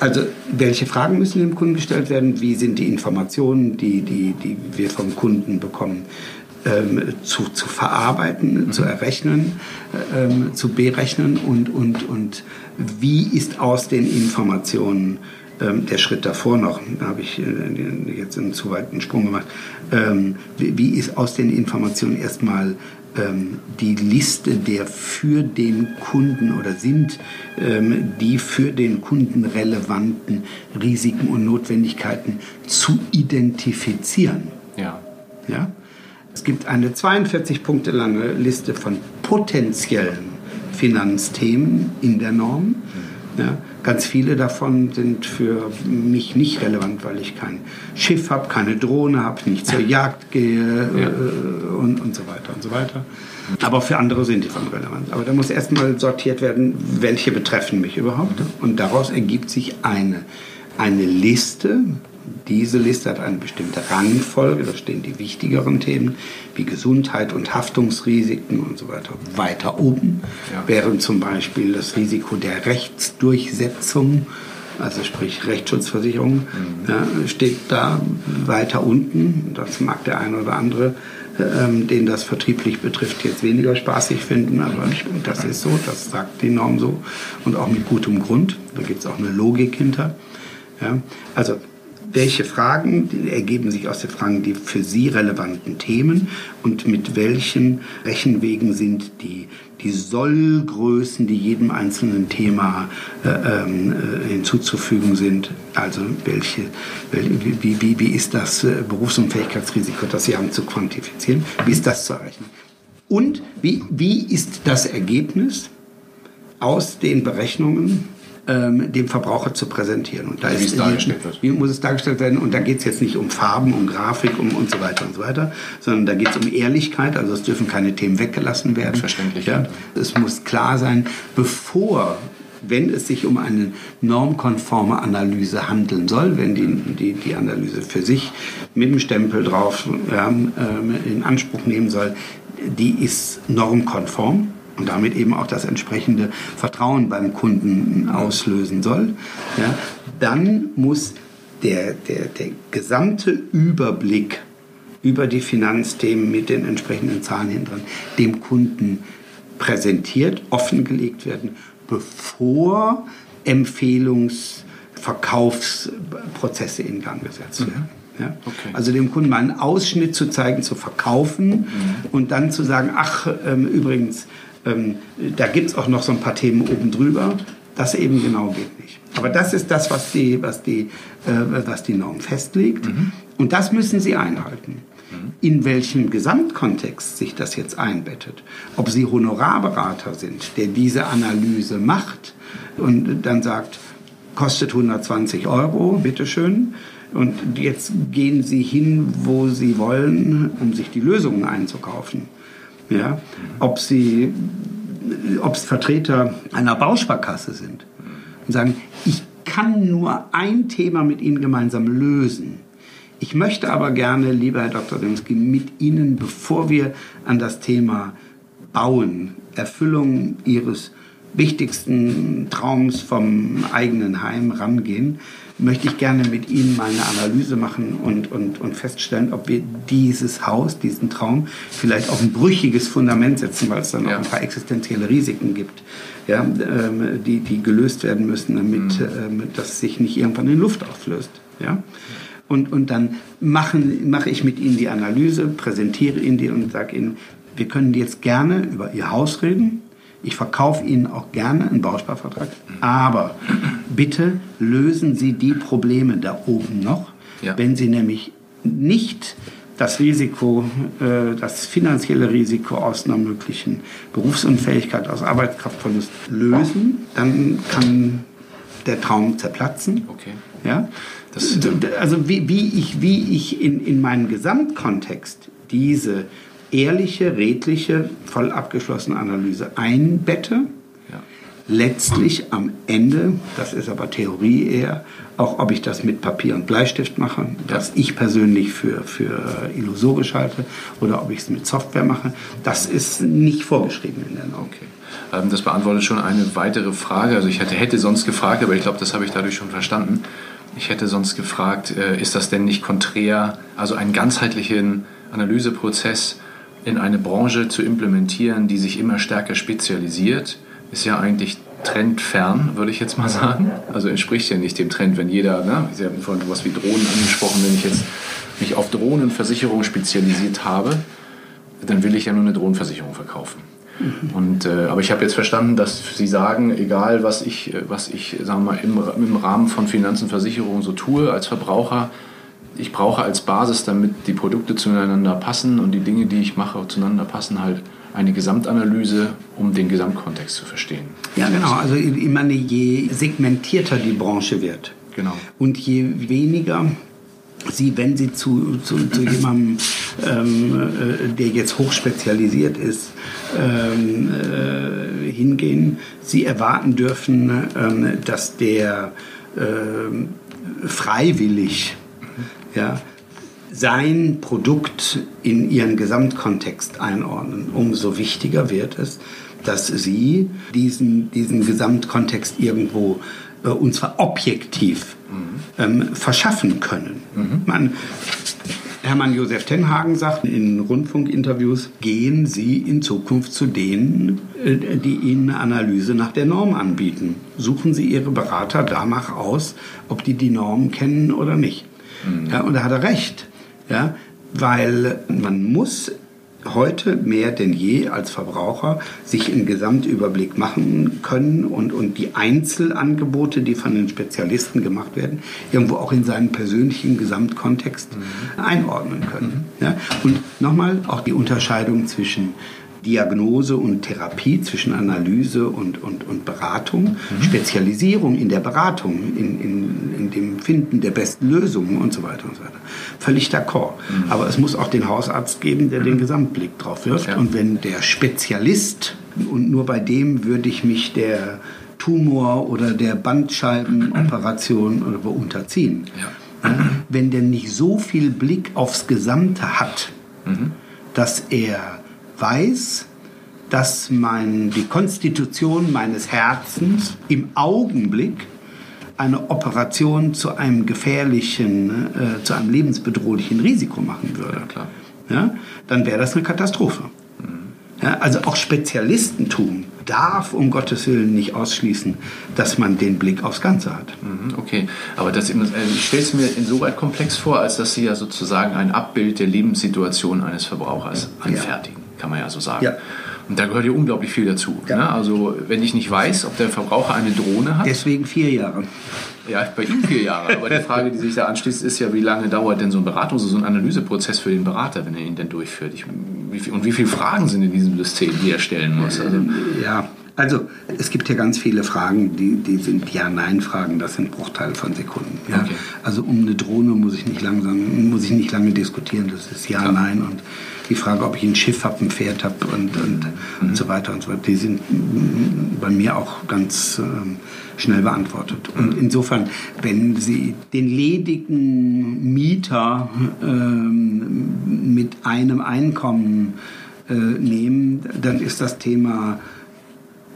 Also welche Fragen müssen dem Kunden gestellt werden? Wie sind die Informationen, die, die, die wir vom Kunden bekommen, ähm, zu, zu verarbeiten, mhm. zu errechnen, ähm, zu berechnen und, und, und wie ist aus den Informationen ähm, der Schritt davor noch, da habe ich äh, jetzt einen zu weiten Sprung gemacht, ähm, wie, wie ist aus den Informationen erstmal ähm, die Liste der für den Kunden oder sind ähm, die für den Kunden relevanten Risiken und Notwendigkeiten zu identifizieren. Ja. Ja? Es gibt eine 42 Punkte lange Liste von potenziellen Finanzthemen in der Norm. Ja, ganz viele davon sind für mich nicht relevant, weil ich kein Schiff habe, keine Drohne habe, nicht zur Jagd gehe ja. äh, und, und so weiter und so weiter. Aber für andere sind die von relevant. Aber da muss erstmal sortiert werden, welche betreffen mich überhaupt. Und daraus ergibt sich eine, eine Liste. Diese Liste hat eine bestimmte Rangfolge. Da stehen die wichtigeren Themen wie Gesundheit und Haftungsrisiken und so weiter weiter oben. Ja. Während zum Beispiel das Risiko der Rechtsdurchsetzung also sprich Rechtsschutzversicherung, mhm. ja, steht da weiter unten. Das mag der eine oder andere ähm, den das vertrieblich betrifft, jetzt weniger spaßig finden. Aber das ist so, das sagt die Norm so und auch mit gutem Grund. Da gibt es auch eine Logik hinter. Ja, also welche Fragen ergeben sich aus den Fragen die für Sie relevanten Themen und mit welchen Rechenwegen sind die, die Sollgrößen, die jedem einzelnen Thema äh, ähm, äh, hinzuzufügen sind. Also welche, wie, wie, wie ist das äh, Berufsunfähigkeitsrisiko, das Sie haben, zu quantifizieren? Wie ist das zu errechnen? Und wie, wie ist das Ergebnis aus den Berechnungen ähm, dem Verbraucher zu präsentieren. Und da wie ist, es dargestellt wird. Wie muss es dargestellt werden? Und da geht es jetzt nicht um Farben, um Grafik um, und so weiter und so weiter, sondern da geht es um Ehrlichkeit. Also es dürfen keine Themen weggelassen werden. Verständlich. Ja. Es muss klar sein, bevor wenn es sich um eine normkonforme Analyse handeln soll, wenn die, die, die Analyse für sich mit dem Stempel drauf ja, äh, in Anspruch nehmen soll, die ist normkonform und damit eben auch das entsprechende Vertrauen beim Kunden auslösen soll, ja, dann muss der, der, der gesamte Überblick über die Finanzthemen mit den entsprechenden Zahlen hinten dran dem Kunden präsentiert, offengelegt werden, bevor Empfehlungsverkaufsprozesse in Gang gesetzt werden. Mhm. Ja? Okay. Also dem Kunden mal einen Ausschnitt zu zeigen, zu verkaufen mhm. und dann zu sagen, ach, ähm, übrigens, ähm, da gibt es auch noch so ein paar Themen oben drüber. Das eben genau geht nicht. Aber das ist das, was die, was die, äh, was die Norm festlegt. Mhm. Und das müssen Sie einhalten. Mhm. In welchem Gesamtkontext sich das jetzt einbettet. Ob Sie Honorarberater sind, der diese Analyse macht und dann sagt, kostet 120 Euro, bitteschön. Und jetzt gehen Sie hin, wo Sie wollen, um sich die Lösungen einzukaufen. Ja? Ob Sie ob es Vertreter einer Bausparkasse sind und sagen, ich kann nur ein Thema mit Ihnen gemeinsam lösen. Ich möchte aber gerne, lieber Herr Dr. Demski, mit Ihnen, bevor wir an das Thema Bauen, Erfüllung Ihres wichtigsten Traums vom eigenen Heim rangehen, möchte ich gerne mit Ihnen mal eine Analyse machen und, und, und feststellen, ob wir dieses Haus, diesen Traum vielleicht auf ein brüchiges Fundament setzen, weil es dann ja. auch ein paar existenzielle Risiken gibt, ja, ähm, die, die gelöst werden müssen, damit mhm. ähm, das sich nicht irgendwann in Luft auflöst. Ja? Und, und dann machen, mache ich mit Ihnen die Analyse, präsentiere Ihnen die und sage Ihnen, wir können jetzt gerne über Ihr Haus reden, ich verkaufe Ihnen auch gerne einen Bausparvertrag, aber bitte lösen Sie die Probleme da oben noch. Ja. Wenn Sie nämlich nicht das Risiko, äh, das finanzielle Risiko aus einer möglichen Berufsunfähigkeit, aus Arbeitskraftverlust lösen, dann kann der Traum zerplatzen. Okay. Ja? Das, also wie, wie ich, wie ich in, in meinem Gesamtkontext diese ehrliche, redliche, voll abgeschlossene Analyse einbette. Ja. Letztlich am Ende, das ist aber Theorie eher, auch ob ich das mit Papier und Bleistift mache, was ich persönlich für, für illusorisch halte, oder ob ich es mit Software mache, das ist nicht vorgeschrieben in der Norm. Okay. Ähm, das beantwortet schon eine weitere Frage. Also ich hätte, hätte sonst gefragt, aber ich glaube, das habe ich dadurch schon verstanden. Ich hätte sonst gefragt, äh, ist das denn nicht konträr, also einen ganzheitlichen Analyseprozess in eine Branche zu implementieren, die sich immer stärker spezialisiert, ist ja eigentlich trendfern, würde ich jetzt mal sagen. Also entspricht ja nicht dem Trend, wenn jeder, ne, Sie haben vorhin was wie Drohnen angesprochen, wenn ich jetzt mich auf Drohnenversicherung spezialisiert habe, dann will ich ja nur eine Drohnenversicherung verkaufen. Mhm. Und, äh, aber ich habe jetzt verstanden, dass Sie sagen, egal was ich, was ich sagen wir mal, im, im Rahmen von Finanzen und Versicherungen so tue als Verbraucher, ich brauche als Basis, damit die Produkte zueinander passen und die Dinge, die ich mache, zueinander passen, halt eine Gesamtanalyse, um den Gesamtkontext zu verstehen. Ja, genau. Also ich meine, je segmentierter die Branche wird genau. und je weniger Sie, wenn Sie zu, zu, zu jemandem, ähm, äh, der jetzt hochspezialisiert ist, ähm, äh, hingehen, Sie erwarten dürfen, ähm, dass der äh, freiwillig ja, sein Produkt in ihren Gesamtkontext einordnen. Umso wichtiger wird es, dass Sie diesen, diesen Gesamtkontext irgendwo äh, und zwar objektiv mhm. ähm, verschaffen können. Mhm. Man, Hermann Josef Tenhagen sagt in Rundfunkinterviews, gehen Sie in Zukunft zu denen, äh, die Ihnen eine Analyse nach der Norm anbieten. Suchen Sie Ihre Berater danach aus, ob die die Norm kennen oder nicht. Mhm. Ja, und da hat er recht. Ja, weil man muss heute mehr denn je als Verbraucher sich einen Gesamtüberblick machen können und, und die Einzelangebote, die von den Spezialisten gemacht werden, irgendwo auch in seinen persönlichen Gesamtkontext mhm. einordnen können. Mhm. Ja? Und nochmal auch die Unterscheidung zwischen Diagnose und Therapie, zwischen Analyse und, und, und Beratung, mhm. Spezialisierung in der Beratung, in, in, in dem Finden der besten Lösungen und so weiter und so weiter. Völlig d'accord. Mhm. Aber es muss auch den Hausarzt geben, der mhm. den Gesamtblick drauf wirft. Ja. Und wenn der Spezialist, und nur bei dem würde ich mich der Tumor oder der Bandscheibenoperation oder unterziehen. Ja. Wenn der nicht so viel Blick aufs Gesamte hat, mhm. dass er weiß, dass mein, die Konstitution meines Herzens im Augenblick eine Operation zu einem gefährlichen, äh, zu einem lebensbedrohlichen Risiko machen würde, ja, ja dann wäre das eine Katastrophe. Mhm. Ja, also auch Spezialistentum darf um Gottes Willen nicht ausschließen, dass man den Blick aufs Ganze hat. Mhm, okay, aber das, also ich stelle es mir insoweit komplex vor, als dass Sie ja sozusagen ein Abbild der Lebenssituation eines Verbrauchers anfertigen, ja. Kann man ja so sagen. Ja. Und da gehört ja unglaublich viel dazu. Ja. Ne? Also wenn ich nicht weiß, ob der Verbraucher eine Drohne hat. Deswegen vier Jahre. Ja, bei ihm vier Jahre. Aber die Frage, die sich da anschließt, ist ja, wie lange dauert denn so ein Beratungs-, so ein Analyseprozess für den Berater, wenn er ihn denn durchführt? Ich, wie viel, und wie viele Fragen sind in diesem System, die er stellen muss? Also, ja, also es gibt ja ganz viele Fragen, die, die sind Ja-Nein-Fragen, das sind Bruchteile von Sekunden. Ja? Okay. Also um eine Drohne muss ich nicht langsam, muss ich nicht lange diskutieren, das ist Ja-Nein und die Frage, ob ich ein Schiff habe, ein Pferd habe und, und, mhm. und, so weiter und so weiter, die sind bei mir auch ganz ähm, schnell beantwortet. Und mhm. insofern, wenn Sie den ledigen Mieter ähm, mit einem Einkommen äh, nehmen, dann ist das Thema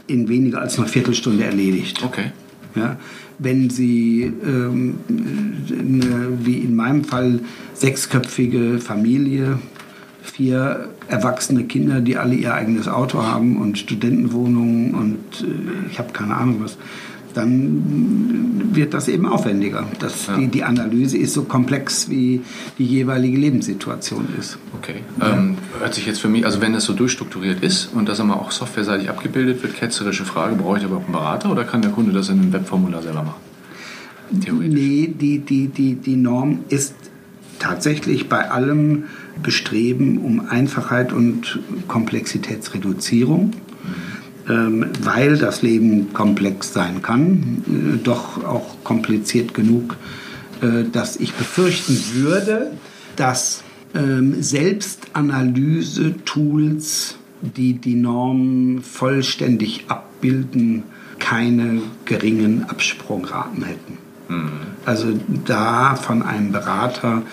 in weniger als einer Viertelstunde erledigt. Okay. Ja, wenn Sie, ähm, eine, wie in meinem Fall, sechsköpfige Familie vier erwachsene Kinder, die alle ihr eigenes Auto haben und Studentenwohnungen und äh, ich habe keine Ahnung was, dann wird das eben aufwendiger. Das, ja. die, die, Analyse ist so komplex, wie die jeweilige Lebenssituation ist. Okay. Ja. Ähm, hört sich jetzt für mich, also wenn das so durchstrukturiert ist und das immer auch softwareseitig abgebildet wird, ketzerische Frage, brauche ich überhaupt einen Berater oder kann der Kunde das in einem Webformular selber machen? Theoretisch. Nee, die, die, die, die Norm ist tatsächlich bei allem Bestreben um Einfachheit und Komplexitätsreduzierung, ähm, weil das Leben komplex sein kann, äh, doch auch kompliziert genug, äh, dass ich befürchten würde, dass ähm, Selbstanalyse-Tools, die die Norm vollständig abbilden, keine geringen Absprungraten hätten. Mhm. Also da von einem Berater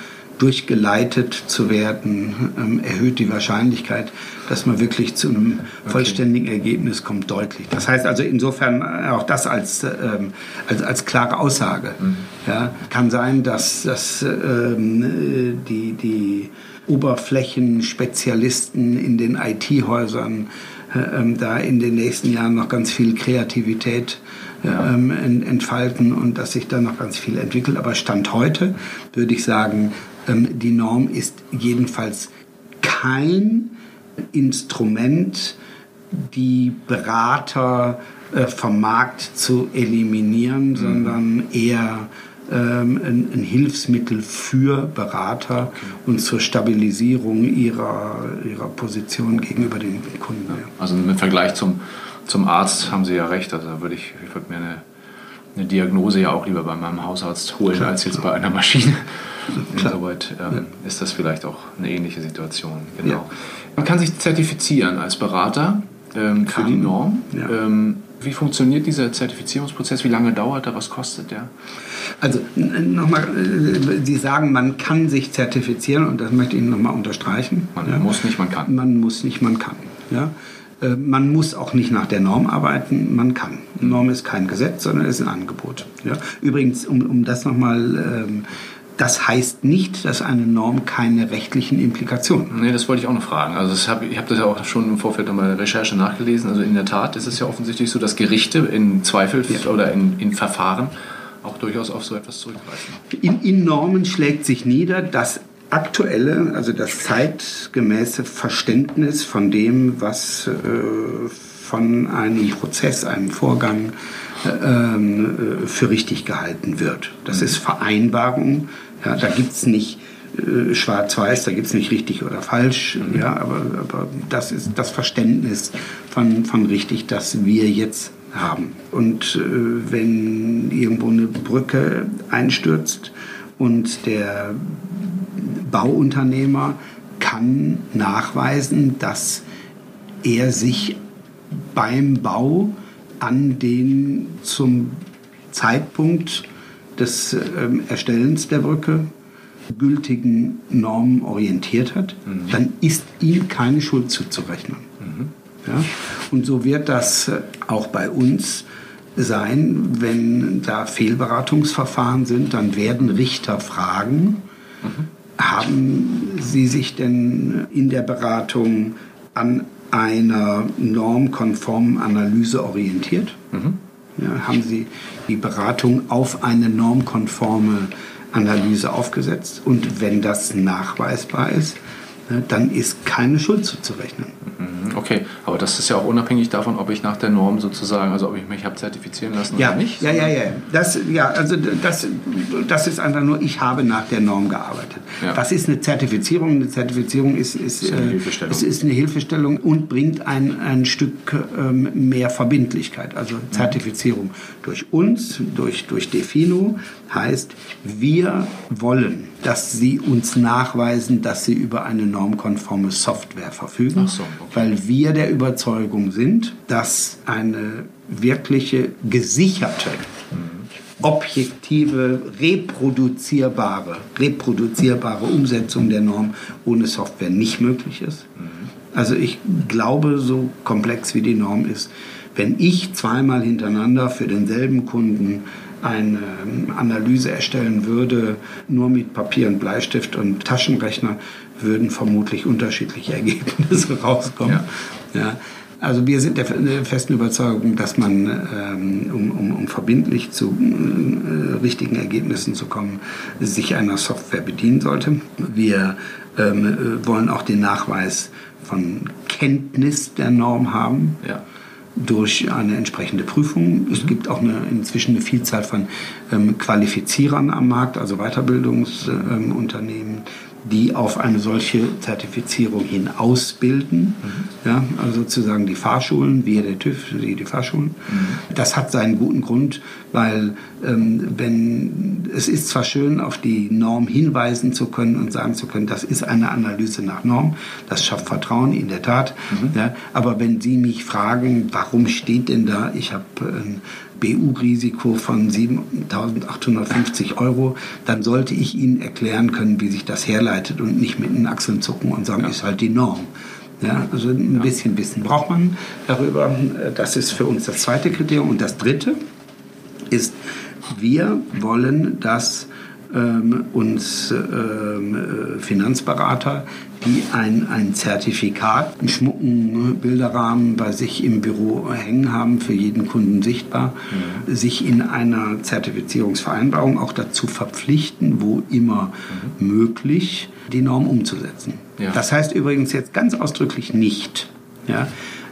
durchgeleitet zu werden, ähm, erhöht die Wahrscheinlichkeit, dass man wirklich zu einem vollständigen. Ergebnis kommt, deutlich. Das heißt also insofern auch das als, ähm, als, als klare Aussage. Mhm. Ja, kann sein, dass, dass ähm, die, die Oberflächenspezialisten in den IT-Häusern äh, da in den nächsten Jahren noch ganz viel Kreativität ja. ähm, entfalten und dass sich da noch ganz viel entwickelt. Aber Stand heute würde ich sagen, ähm, die Norm ist jedenfalls kein Instrument, die Berater äh, vom Markt zu eliminieren, mhm. sondern eher ähm, ein, Hilfsmittel für Berater okay. und zur Stabilisierung ihrer, ihrer Position gegenüber den Kunden. Ja. Also im Vergleich zum, zum Arzt haben Sie ja recht. Also würde ich, ich würde mir eine, eine Diagnose ja auch lieber bei meinem Hausarzt holen als jetzt bei einer Maschine. Insoweit ähm, ja. ist das vielleicht auch eine ähnliche Situation. Genau. Ja. Man kann sich zertifizieren als Berater ähm, für die Norm. Ja. Ähm, wie funktioniert dieser Zertifizierungsprozess? Wie lange dauert er? Was kostet der? Also nochmal, äh, Sie sagen, man kann sich zertifizieren und das möchte ich Ihnen nochmal unterstreichen. Man muss nicht, man kann. Man muss nicht, man kann. Ja? Äh, man muss auch nicht nach der Norm arbeiten, man kann. Norm ist kein Gesetz, sondern ist ein Angebot. Ja? Übrigens, um, um das nochmal ähm, das heißt nicht, dass eine Norm keine rechtlichen Implikationen hat. Nee, das wollte ich auch noch fragen. Also hab, ich habe das ja auch schon im Vorfeld bei der Recherche nachgelesen. Also in der Tat ist es ja offensichtlich so, dass Gerichte in Zweifel ja. oder in, in Verfahren auch durchaus auf so etwas zurückgreifen. In, in Normen schlägt sich nieder, dass aktuelle, also das zeitgemäße Verständnis von dem, was äh, von einem Prozess, einem Vorgang äh, für richtig gehalten wird. Das mhm. ist Vereinbarung ja, da gibt es nicht äh, schwarz-weiß, da gibt es nicht richtig oder falsch, mhm. ja, aber, aber das ist das Verständnis von, von richtig, das wir jetzt haben. Und äh, wenn irgendwo eine Brücke einstürzt und der Bauunternehmer kann nachweisen, dass er sich beim Bau an den zum Zeitpunkt des ähm, Erstellens der Brücke gültigen Normen orientiert hat, mhm. dann ist ihm keine Schuld zuzurechnen. Mhm. Ja? Und so wird das auch bei uns sein, wenn da Fehlberatungsverfahren sind, dann werden Richter fragen, mhm. haben Sie sich denn in der Beratung an einer normkonformen Analyse orientiert? Ja, haben Sie die Beratung auf eine normkonforme Analyse aufgesetzt? Und wenn das nachweisbar ist, ne, dann ist keine Schuld zuzurechnen. Mhm, okay, aber das ist ja auch unabhängig davon, ob ich nach der Norm sozusagen, also ob ich mich habe zertifizieren lassen ja, oder nicht. Ja, ja, ja. Das, ja, also das, das ist einfach nur, ich habe nach der Norm gearbeitet. Ja. Was ist eine Zertifizierung? Eine Zertifizierung ist, ist, ist, eine, äh, Hilfestellung. Ist, ist eine Hilfestellung und bringt ein, ein Stück ähm, mehr Verbindlichkeit. Also Zertifizierung mhm. durch uns, durch, durch Defino heißt, wir wollen, dass Sie uns nachweisen, dass Sie über eine normkonforme Software verfügen, so, okay. weil wir der Überzeugung sind, dass eine wirkliche gesicherte, objektive, reproduzierbare, reproduzierbare Umsetzung der Norm ohne Software nicht möglich ist. Also ich glaube, so komplex wie die Norm ist, wenn ich zweimal hintereinander für denselben Kunden eine Analyse erstellen würde, nur mit Papier und Bleistift und Taschenrechner, würden vermutlich unterschiedliche Ergebnisse rauskommen. Ja. ja. Also wir sind der festen Überzeugung, dass man, ähm, um, um, um verbindlich zu äh, richtigen Ergebnissen zu kommen, sich einer Software bedienen sollte. Wir ähm, äh, wollen auch den Nachweis von Kenntnis der Norm haben. Ja durch eine entsprechende Prüfung. Es gibt auch eine, inzwischen eine Vielzahl von ähm, Qualifizierern am Markt, also Weiterbildungsunternehmen, ähm, die auf eine solche Zertifizierung hin ausbilden. Mhm. Ja, also sozusagen die Fahrschulen, wir der TÜV, die, die Fahrschulen. Mhm. Das hat seinen guten Grund, weil ähm, wenn es ist zwar schön, auf die Norm hinweisen zu können und sagen zu können, das ist eine Analyse nach Norm, das schafft Vertrauen in der Tat. Mhm. Ja, aber wenn Sie mich fragen, warum steht denn da, ich habe ein BU-Risiko von 7.850 Euro, dann sollte ich Ihnen erklären können, wie sich das herleitet und nicht mit den Achseln zucken und sagen, ja. ist halt die Norm. Ja, also ein ja. bisschen Wissen braucht man darüber. Das ist für uns das zweite Kriterium. Und das dritte ist, wir wollen, dass ähm, uns ähm, äh, Finanzberater, die ein, ein Zertifikat, einen schmucken ne, Bilderrahmen bei sich im Büro hängen haben, für jeden Kunden sichtbar, mhm. sich in einer Zertifizierungsvereinbarung auch dazu verpflichten, wo immer mhm. möglich, die Norm umzusetzen. Ja. Das heißt übrigens jetzt ganz ausdrücklich nicht, ja,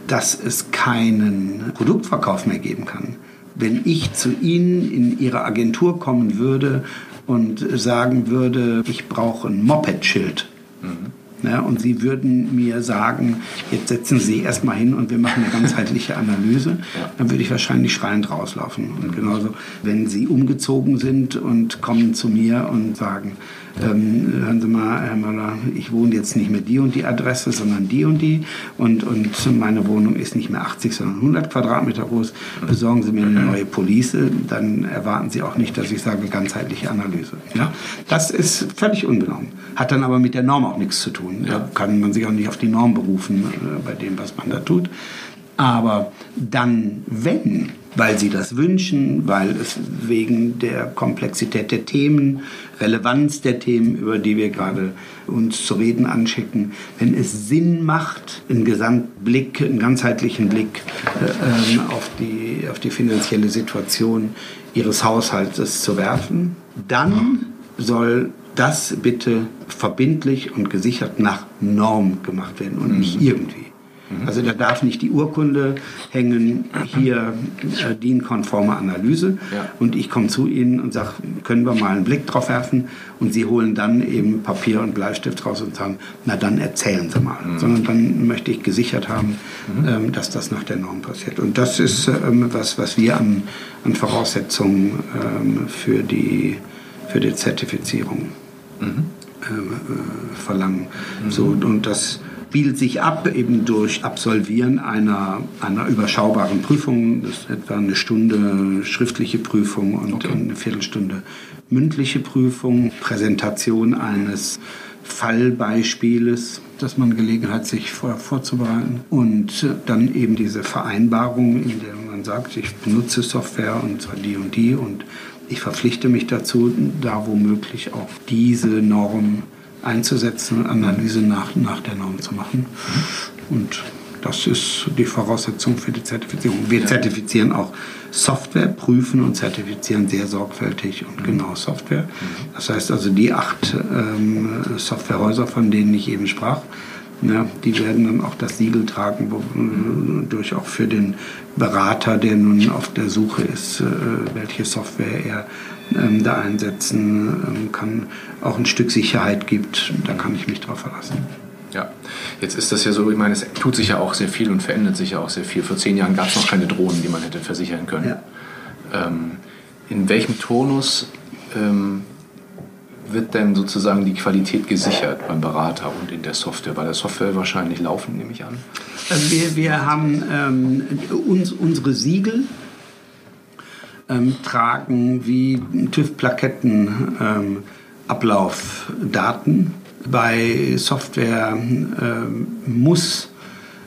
dass es keinen Produktverkauf mehr geben kann wenn ich zu Ihnen in Ihre Agentur kommen würde und sagen würde, ich brauche ein Moped-Schild. Mhm. Ja, und Sie würden mir sagen, jetzt setzen Sie erstmal hin und wir machen eine ganzheitliche Analyse, dann würde ich wahrscheinlich schreiend rauslaufen. Und genauso, wenn Sie umgezogen sind und kommen zu mir und sagen, ähm, hören Sie mal, Herr Möller, ich wohne jetzt nicht mehr die und die Adresse, sondern die und die und, und meine Wohnung ist nicht mehr 80, sondern 100 Quadratmeter groß. Besorgen Sie mir eine neue Police, dann erwarten Sie auch nicht, dass ich sage, ganzheitliche Analyse. Ja? Das ist völlig unbenommen. Hat dann aber mit der Norm auch nichts zu tun. Da kann man sich auch nicht auf die Norm berufen äh, bei dem, was man da tut. Aber dann, wenn, weil sie das wünschen, weil es wegen der Komplexität der Themen, Relevanz der Themen, über die wir gerade uns zu reden anschicken, wenn es Sinn macht, einen Gesamtblick, einen ganzheitlichen Blick äh, ähm, auf, die, auf die finanzielle Situation ihres Haushaltes zu werfen, dann soll das bitte verbindlich und gesichert nach Norm gemacht werden und nicht mhm. irgendwie. Mhm. Also da darf nicht die Urkunde hängen, hier äh, DIN-konforme Analyse. Ja. Und ich komme zu Ihnen und sage, können wir mal einen Blick drauf werfen? Und Sie holen dann eben Papier und Bleistift raus und sagen, na dann erzählen Sie mal. Mhm. Sondern dann möchte ich gesichert haben, mhm. ähm, dass das nach der Norm passiert. Und das ist ähm, was, was wir an, an Voraussetzungen ähm, für, die, für die Zertifizierung mhm. äh, verlangen. Mhm. So, und das spielt sich ab eben durch Absolvieren einer, einer überschaubaren Prüfung. Das ist etwa eine Stunde schriftliche Prüfung und okay. eine Viertelstunde mündliche Prüfung, Präsentation eines Fallbeispieles, dass man Gelegenheit sich vor, vorzubereiten und dann eben diese Vereinbarung, in der man sagt, ich benutze Software und zwar die und die und ich verpflichte mich dazu, da womöglich auch diese Norm einzusetzen, Analyse nach, nach der Norm zu machen. Und das ist die Voraussetzung für die Zertifizierung. Wir zertifizieren auch Software, prüfen und zertifizieren sehr sorgfältig und genau Software. Das heißt also, die acht ähm, Softwarehäuser, von denen ich eben sprach, ja, die werden dann auch das Siegel tragen, wodurch auch für den Berater, der nun auf der Suche ist, äh, welche Software er ähm, da einsetzen ähm, kann, auch ein Stück Sicherheit gibt. Da kann ich mich drauf verlassen. Ja, jetzt ist das ja so, ich meine, es tut sich ja auch sehr viel und verändert sich ja auch sehr viel. Vor zehn Jahren gab es noch keine Drohnen, die man hätte versichern können. Ja. Ähm, in welchem Turnus ähm, wird denn sozusagen die Qualität gesichert beim Berater und in der Software? Bei der Software wahrscheinlich laufen, nehme ich an. Also wir, wir haben ähm, uns, unsere Siegel ähm, tragen wie TÜV-Plaketten ähm, Ablaufdaten bei Software äh, muss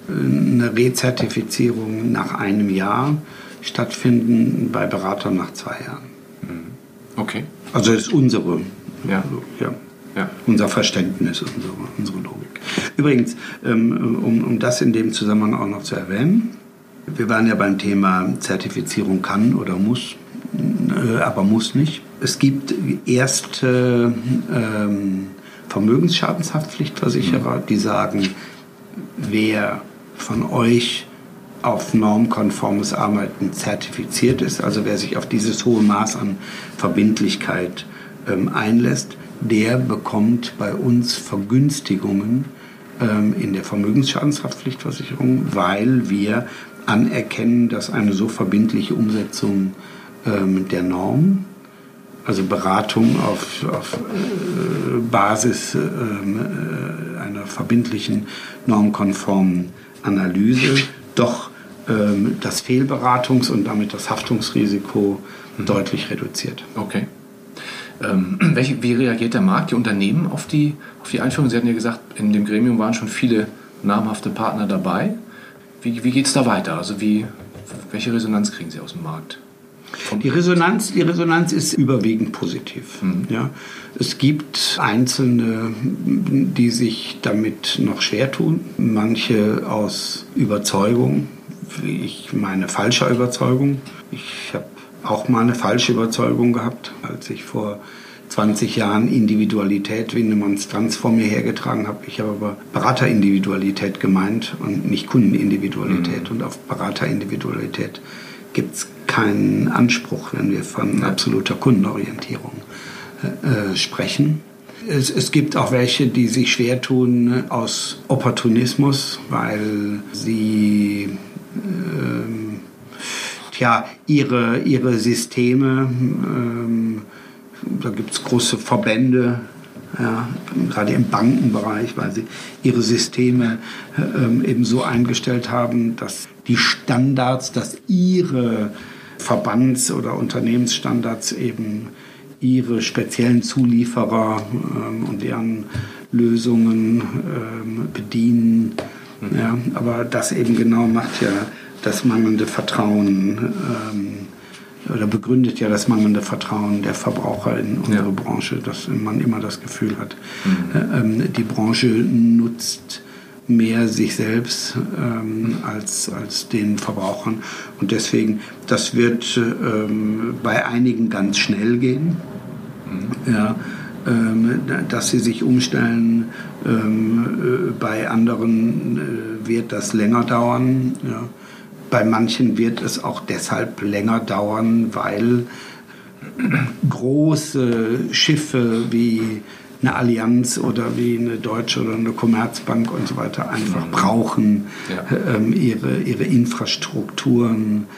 äh, eine Rezertifizierung nach einem Jahr stattfinden, bei Beratern nach zwei Jahren. Mhm. Okay. Also das ist unsere, ja. ja. Ja. unser Verständnis, unsere, unsere Logik. Übrigens, ähm, um, um das in dem Zusammenhang auch noch zu erwähnen, wir waren ja beim Thema Zertifizierung kann oder muss, äh, aber muss nicht. Es gibt erste ähm, Vermögensschadenshaftpflichtversicherer, die sagen, wer von euch auf normkonformes Arbeiten zertifiziert ist, also wer sich auf dieses hohe Maß an Verbindlichkeit ähm, einlässt, der bekommt bei uns Vergünstigungen ähm, in der Vermögensschadenshaftpflichtversicherung, weil wir anerkennen, dass eine so verbindliche Umsetzung ähm, der Norm also Beratung auf, auf äh, Basis ähm, äh, einer verbindlichen, normkonformen Analyse doch ähm, das Fehlberatungs- und damit das Haftungsrisiko mhm. deutlich reduziert. Okay. Ähm, welche, wie reagiert der Markt, die Unternehmen auf die, auf die Einführung? Sie hatten ja gesagt, in dem Gremium waren schon viele namhafte Partner dabei. Wie, wie geht es da weiter? Also wie, welche Resonanz kriegen Sie aus dem Markt? Die Resonanz, die Resonanz ist überwiegend positiv. Mhm. Ja. Es gibt Einzelne, die sich damit noch schwer tun. Manche aus Überzeugung, wie ich meine falscher Überzeugung. Ich habe auch mal eine falsche Überzeugung gehabt, als ich vor 20 Jahren Individualität wie eine Monstranz vor mir hergetragen habe. Ich habe aber Beraterindividualität gemeint und nicht Kundenindividualität. Mhm. Und auf Beraterindividualität gibt es keinen Anspruch, wenn wir von absoluter Kundenorientierung äh, sprechen. Es, es, gibt auch welche, die sich schwer tun ne, aus Opportunismus, weil sie ähm, tja, ihre, ihre Systeme, ähm, da gibt es große Verbände, ja, gerade im Bankenbereich, weil sie ihre Systeme ähm, eben so eingestellt haben, dass die Standards, dass ihre Verbands- oder Unternehmensstandards eben ihre speziellen Zulieferer ähm, und deren Lösungen ähm, bedienen. Mhm. Ja, aber das eben genau macht ja das mangelnde Vertrauen ähm, oder begründet ja das mangelnde Vertrauen der Verbraucher in unsere ja. Branche, dass man immer das Gefühl hat, mhm. äh, ähm, die Branche nutzt mehr sich selbst ähm, als, als den Verbrauchern. Und deswegen, das wird ähm, bei einigen ganz schnell gehen. Mhm. Ja, ähm, dass sie sich umstellen. Ähm, äh, bei anderen äh, wird das länger dauern. Ja. Bei manchen wird es auch deshalb länger dauern, weil große Schiffe wie eine Allianz oder wie eine Deutsche oder eine Commerzbank und so weiter einfach mhm. brauchen, ja. ähm, ihre, ihre Infrastrukturen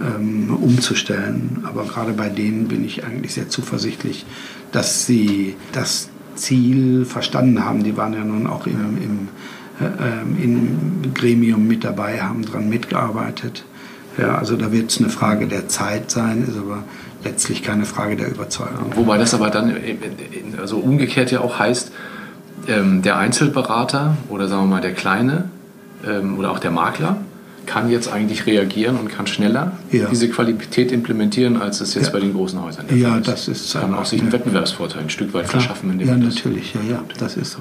ähm, umzustellen. Aber gerade bei denen bin ich eigentlich sehr zuversichtlich, dass sie das Ziel verstanden haben. Die waren ja nun auch im, im, äh, im Gremium mit dabei, haben daran mitgearbeitet. Ja, also da wird es eine Frage der Zeit sein, ist aber letztlich keine Frage der Überzeugung. Wobei das aber dann also umgekehrt ja auch heißt, ähm, der Einzelberater oder sagen wir mal der Kleine ähm, oder auch der Makler kann jetzt eigentlich reagieren und kann schneller ja. diese Qualität implementieren, als es jetzt ja. bei den großen Häusern der ja, Fall ist. Ja, das ist kann auch sich einen Wettbewerbsvorteil ein Stück weit Klar. verschaffen. ja, natürlich, ja, ja, das ist so.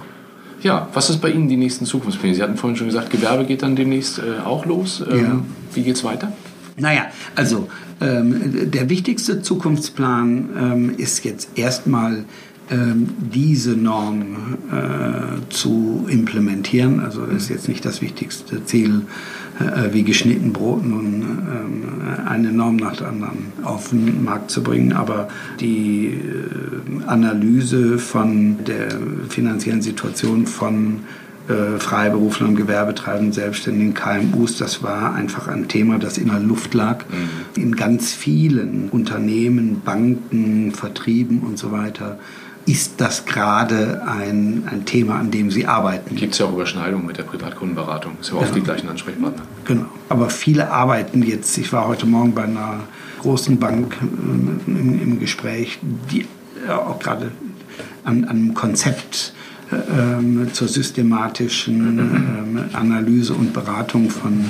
Ja, was ist bei Ihnen die nächsten Zukunftspläne? Sie hatten vorhin schon gesagt, Gewerbe geht dann demnächst äh, auch los. Ähm, ja. Wie geht es weiter? Naja, also ähm, der wichtigste Zukunftsplan ähm, ist jetzt erstmal ähm, diese Norm äh, zu implementieren. Also ist jetzt nicht das wichtigste Ziel, äh, wie geschnitten Brot nun äh, eine Norm nach der anderen auf den Markt zu bringen. Aber die äh, Analyse von der finanziellen Situation von äh, Freiberuflern Gewerbetreibenden, Selbstständigen, KMUs, das war einfach ein Thema, das in der Luft lag. Mhm. In ganz vielen Unternehmen, Banken, Vertrieben und so weiter ist das gerade ein, ein Thema, an dem Sie arbeiten. Gibt es ja auch Überschneidungen mit der Privatkundenberatung. Ist ja oft die gleichen Ansprechpartner. Genau. Aber viele arbeiten jetzt, ich war heute Morgen bei einer großen Bank äh, im, im Gespräch, die ja, auch gerade an, an einem Konzept ähm, zur systematischen ähm, Analyse und Beratung von,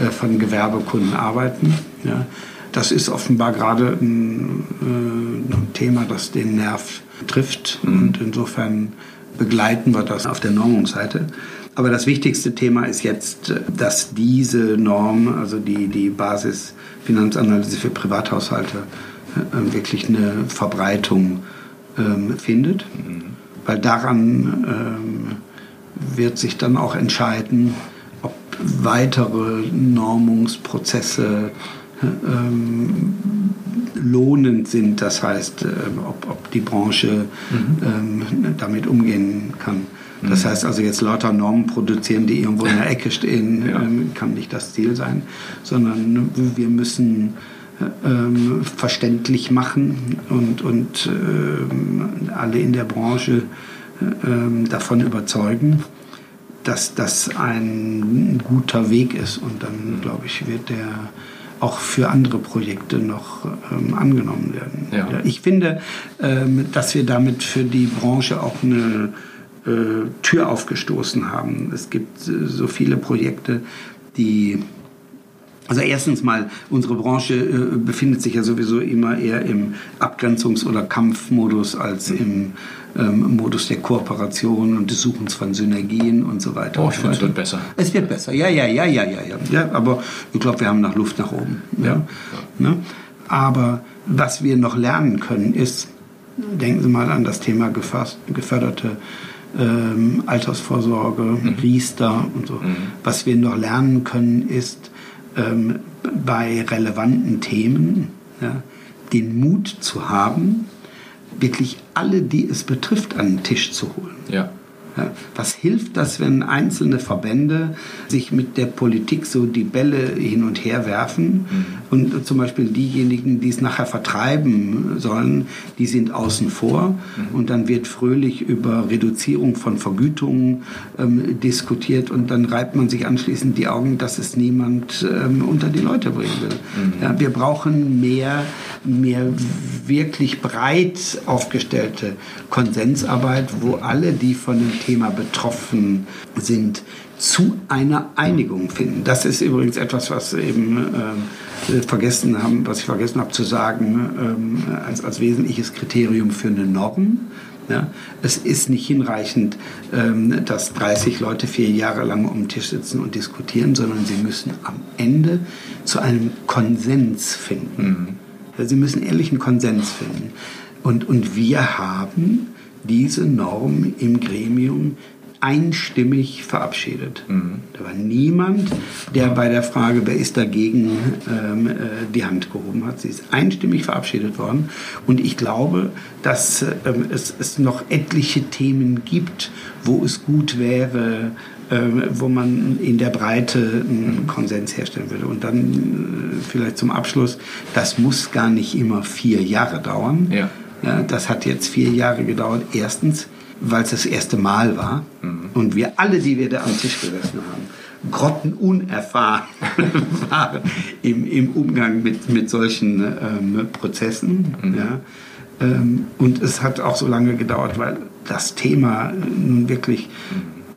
äh, von Gewerbekunden arbeiten. Ja. Das ist offenbar gerade ein, äh, ein, Thema, das den Nerv trifft und insofern begleiten wir das auf der Normungsseite. Aber das wichtigste Thema ist jetzt, dass diese Norm, also die, die Basisfinanzanalyse für Privathaushalte, äh, wirklich eine Verbreitung ähm, findet. Mhm weil daran ähm, wird sich dann auch entscheiden, ob weitere Normungsprozesse ähm, lohnend sind, das heißt, äh, ob, ob, die Branche mhm. ähm, damit umgehen kann. Das mhm. heißt also jetzt lauter Normen produzieren, die irgendwo in der Ecke stehen, ja. ähm, kann nicht das Ziel sein, sondern wir müssen ähm, verständlich machen und, und ähm, alle in der Branche ähm, davon überzeugen, dass das ein guter Weg ist. Und dann, glaube ich, wird der auch für andere Projekte noch ähm, angenommen werden. Ja. Ja, ich finde, ähm, dass wir damit für die Branche auch eine äh, Tür aufgestoßen haben. Es gibt äh, so viele Projekte, die also erstens mal, unsere Branche äh, befindet sich ja sowieso immer eher im Abgrenzungs- oder Kampfmodus als im ähm, Modus der Kooperation und des Suchens von Synergien und so weiter. Oh, ich finde, es wird besser. Es wird besser, ja, ja, ja, ja, ja. ja. ja aber ich glaube, wir haben noch Luft nach oben. Ja. ja. Ne? Aber was wir noch lernen können, ist, denken Sie mal an das Thema geförderte ähm, Altersvorsorge, mhm. Riester und so. Mhm. Was wir noch lernen können, ist, ähm, bei relevanten Themen ja, den Mut zu haben, wirklich alle, die es betrifft, an den Tisch zu holen. Ja. Was hilft das, wenn einzelne Verbände sich mit der Politik so die Bälle hin und her werfen mhm. und zum Beispiel diejenigen, die es nachher vertreiben sollen, die sind außen vor mhm. und dann wird fröhlich über Reduzierung von Vergütungen ähm, diskutiert und dann reibt man sich anschließend die Augen, dass es niemand ähm, unter die Leute bringen will. Mhm. Ja, wir brauchen mehr, mehr wirklich breit aufgestellte Konsensarbeit, wo alle, die von dem Thema betroffen sind, zu einer Einigung finden. Das ist übrigens etwas, was eben äh, vergessen haben, was ich vergessen habe zu sagen, ähm, als, als wesentliches Kriterium für eine Norm. Ja, es ist nicht hinreichend, ähm, dass 30 Leute vier Jahre lang um den Tisch sitzen und diskutieren, sondern sie müssen am Ende zu einem Konsens finden. Mhm. Sie müssen ehrlichen Konsens finden. Und, und wir haben diese Norm im Gremium einstimmig verabschiedet. Mhm. Da war niemand, der bei der Frage, wer ist dagegen, ähm, äh, die Hand gehoben hat. Sie ist einstimmig verabschiedet worden. Und ich glaube, dass ähm, es, es noch etliche Themen gibt, wo es gut wäre, ähm, wo man in der Breite einen Konsens herstellen würde. Und dann äh, vielleicht zum Abschluss, das muss gar nicht immer vier Jahre dauern. Ja ja, das hat jetzt vier Jahre gedauert. Erstens, weil es das erste Mal war mhm. und wir alle, die wir da am Tisch gesessen haben, grottenunerfahren waren im, im Umgang mit, mit solchen ähm, Prozessen. Mhm. Ja. Ähm, und es hat auch so lange gedauert, weil das Thema nun wirklich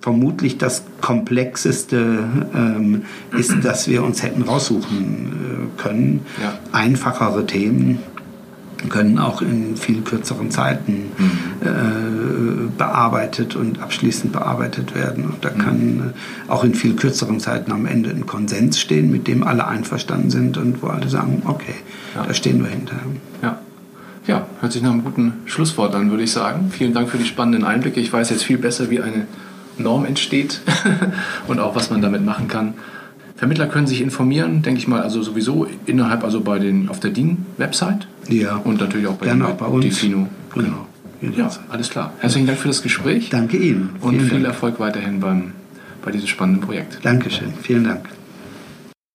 vermutlich das komplexeste ähm, ist, das wir uns hätten raussuchen äh, können. Ja. Einfachere Themen können auch in viel kürzeren Zeiten mhm. äh, bearbeitet und abschließend bearbeitet werden. Und da mhm. kann äh, auch in viel kürzeren Zeiten am Ende ein Konsens stehen, mit dem alle einverstanden sind und wo alle sagen, okay, ja. da stehen wir hinter. Ja. Ja, hört sich nach einem guten Schlusswort an, würde ich sagen. Vielen Dank für die spannenden Einblicke. Ich weiß jetzt viel besser, wie eine Norm entsteht und auch, was man damit machen kann. Vermittler können sich informieren, denke ich mal, also sowieso innerhalb, also bei den, auf der DIN-Website. Ja. Und natürlich auch bei, Gerne auch bei uns. Defino. Genau. Ja, alles klar. Herzlichen Dank für das Gespräch. Danke Ihnen. Und Vielen viel Dank. Erfolg weiterhin beim, bei diesem spannenden Projekt. Dankeschön. Vielen Dank.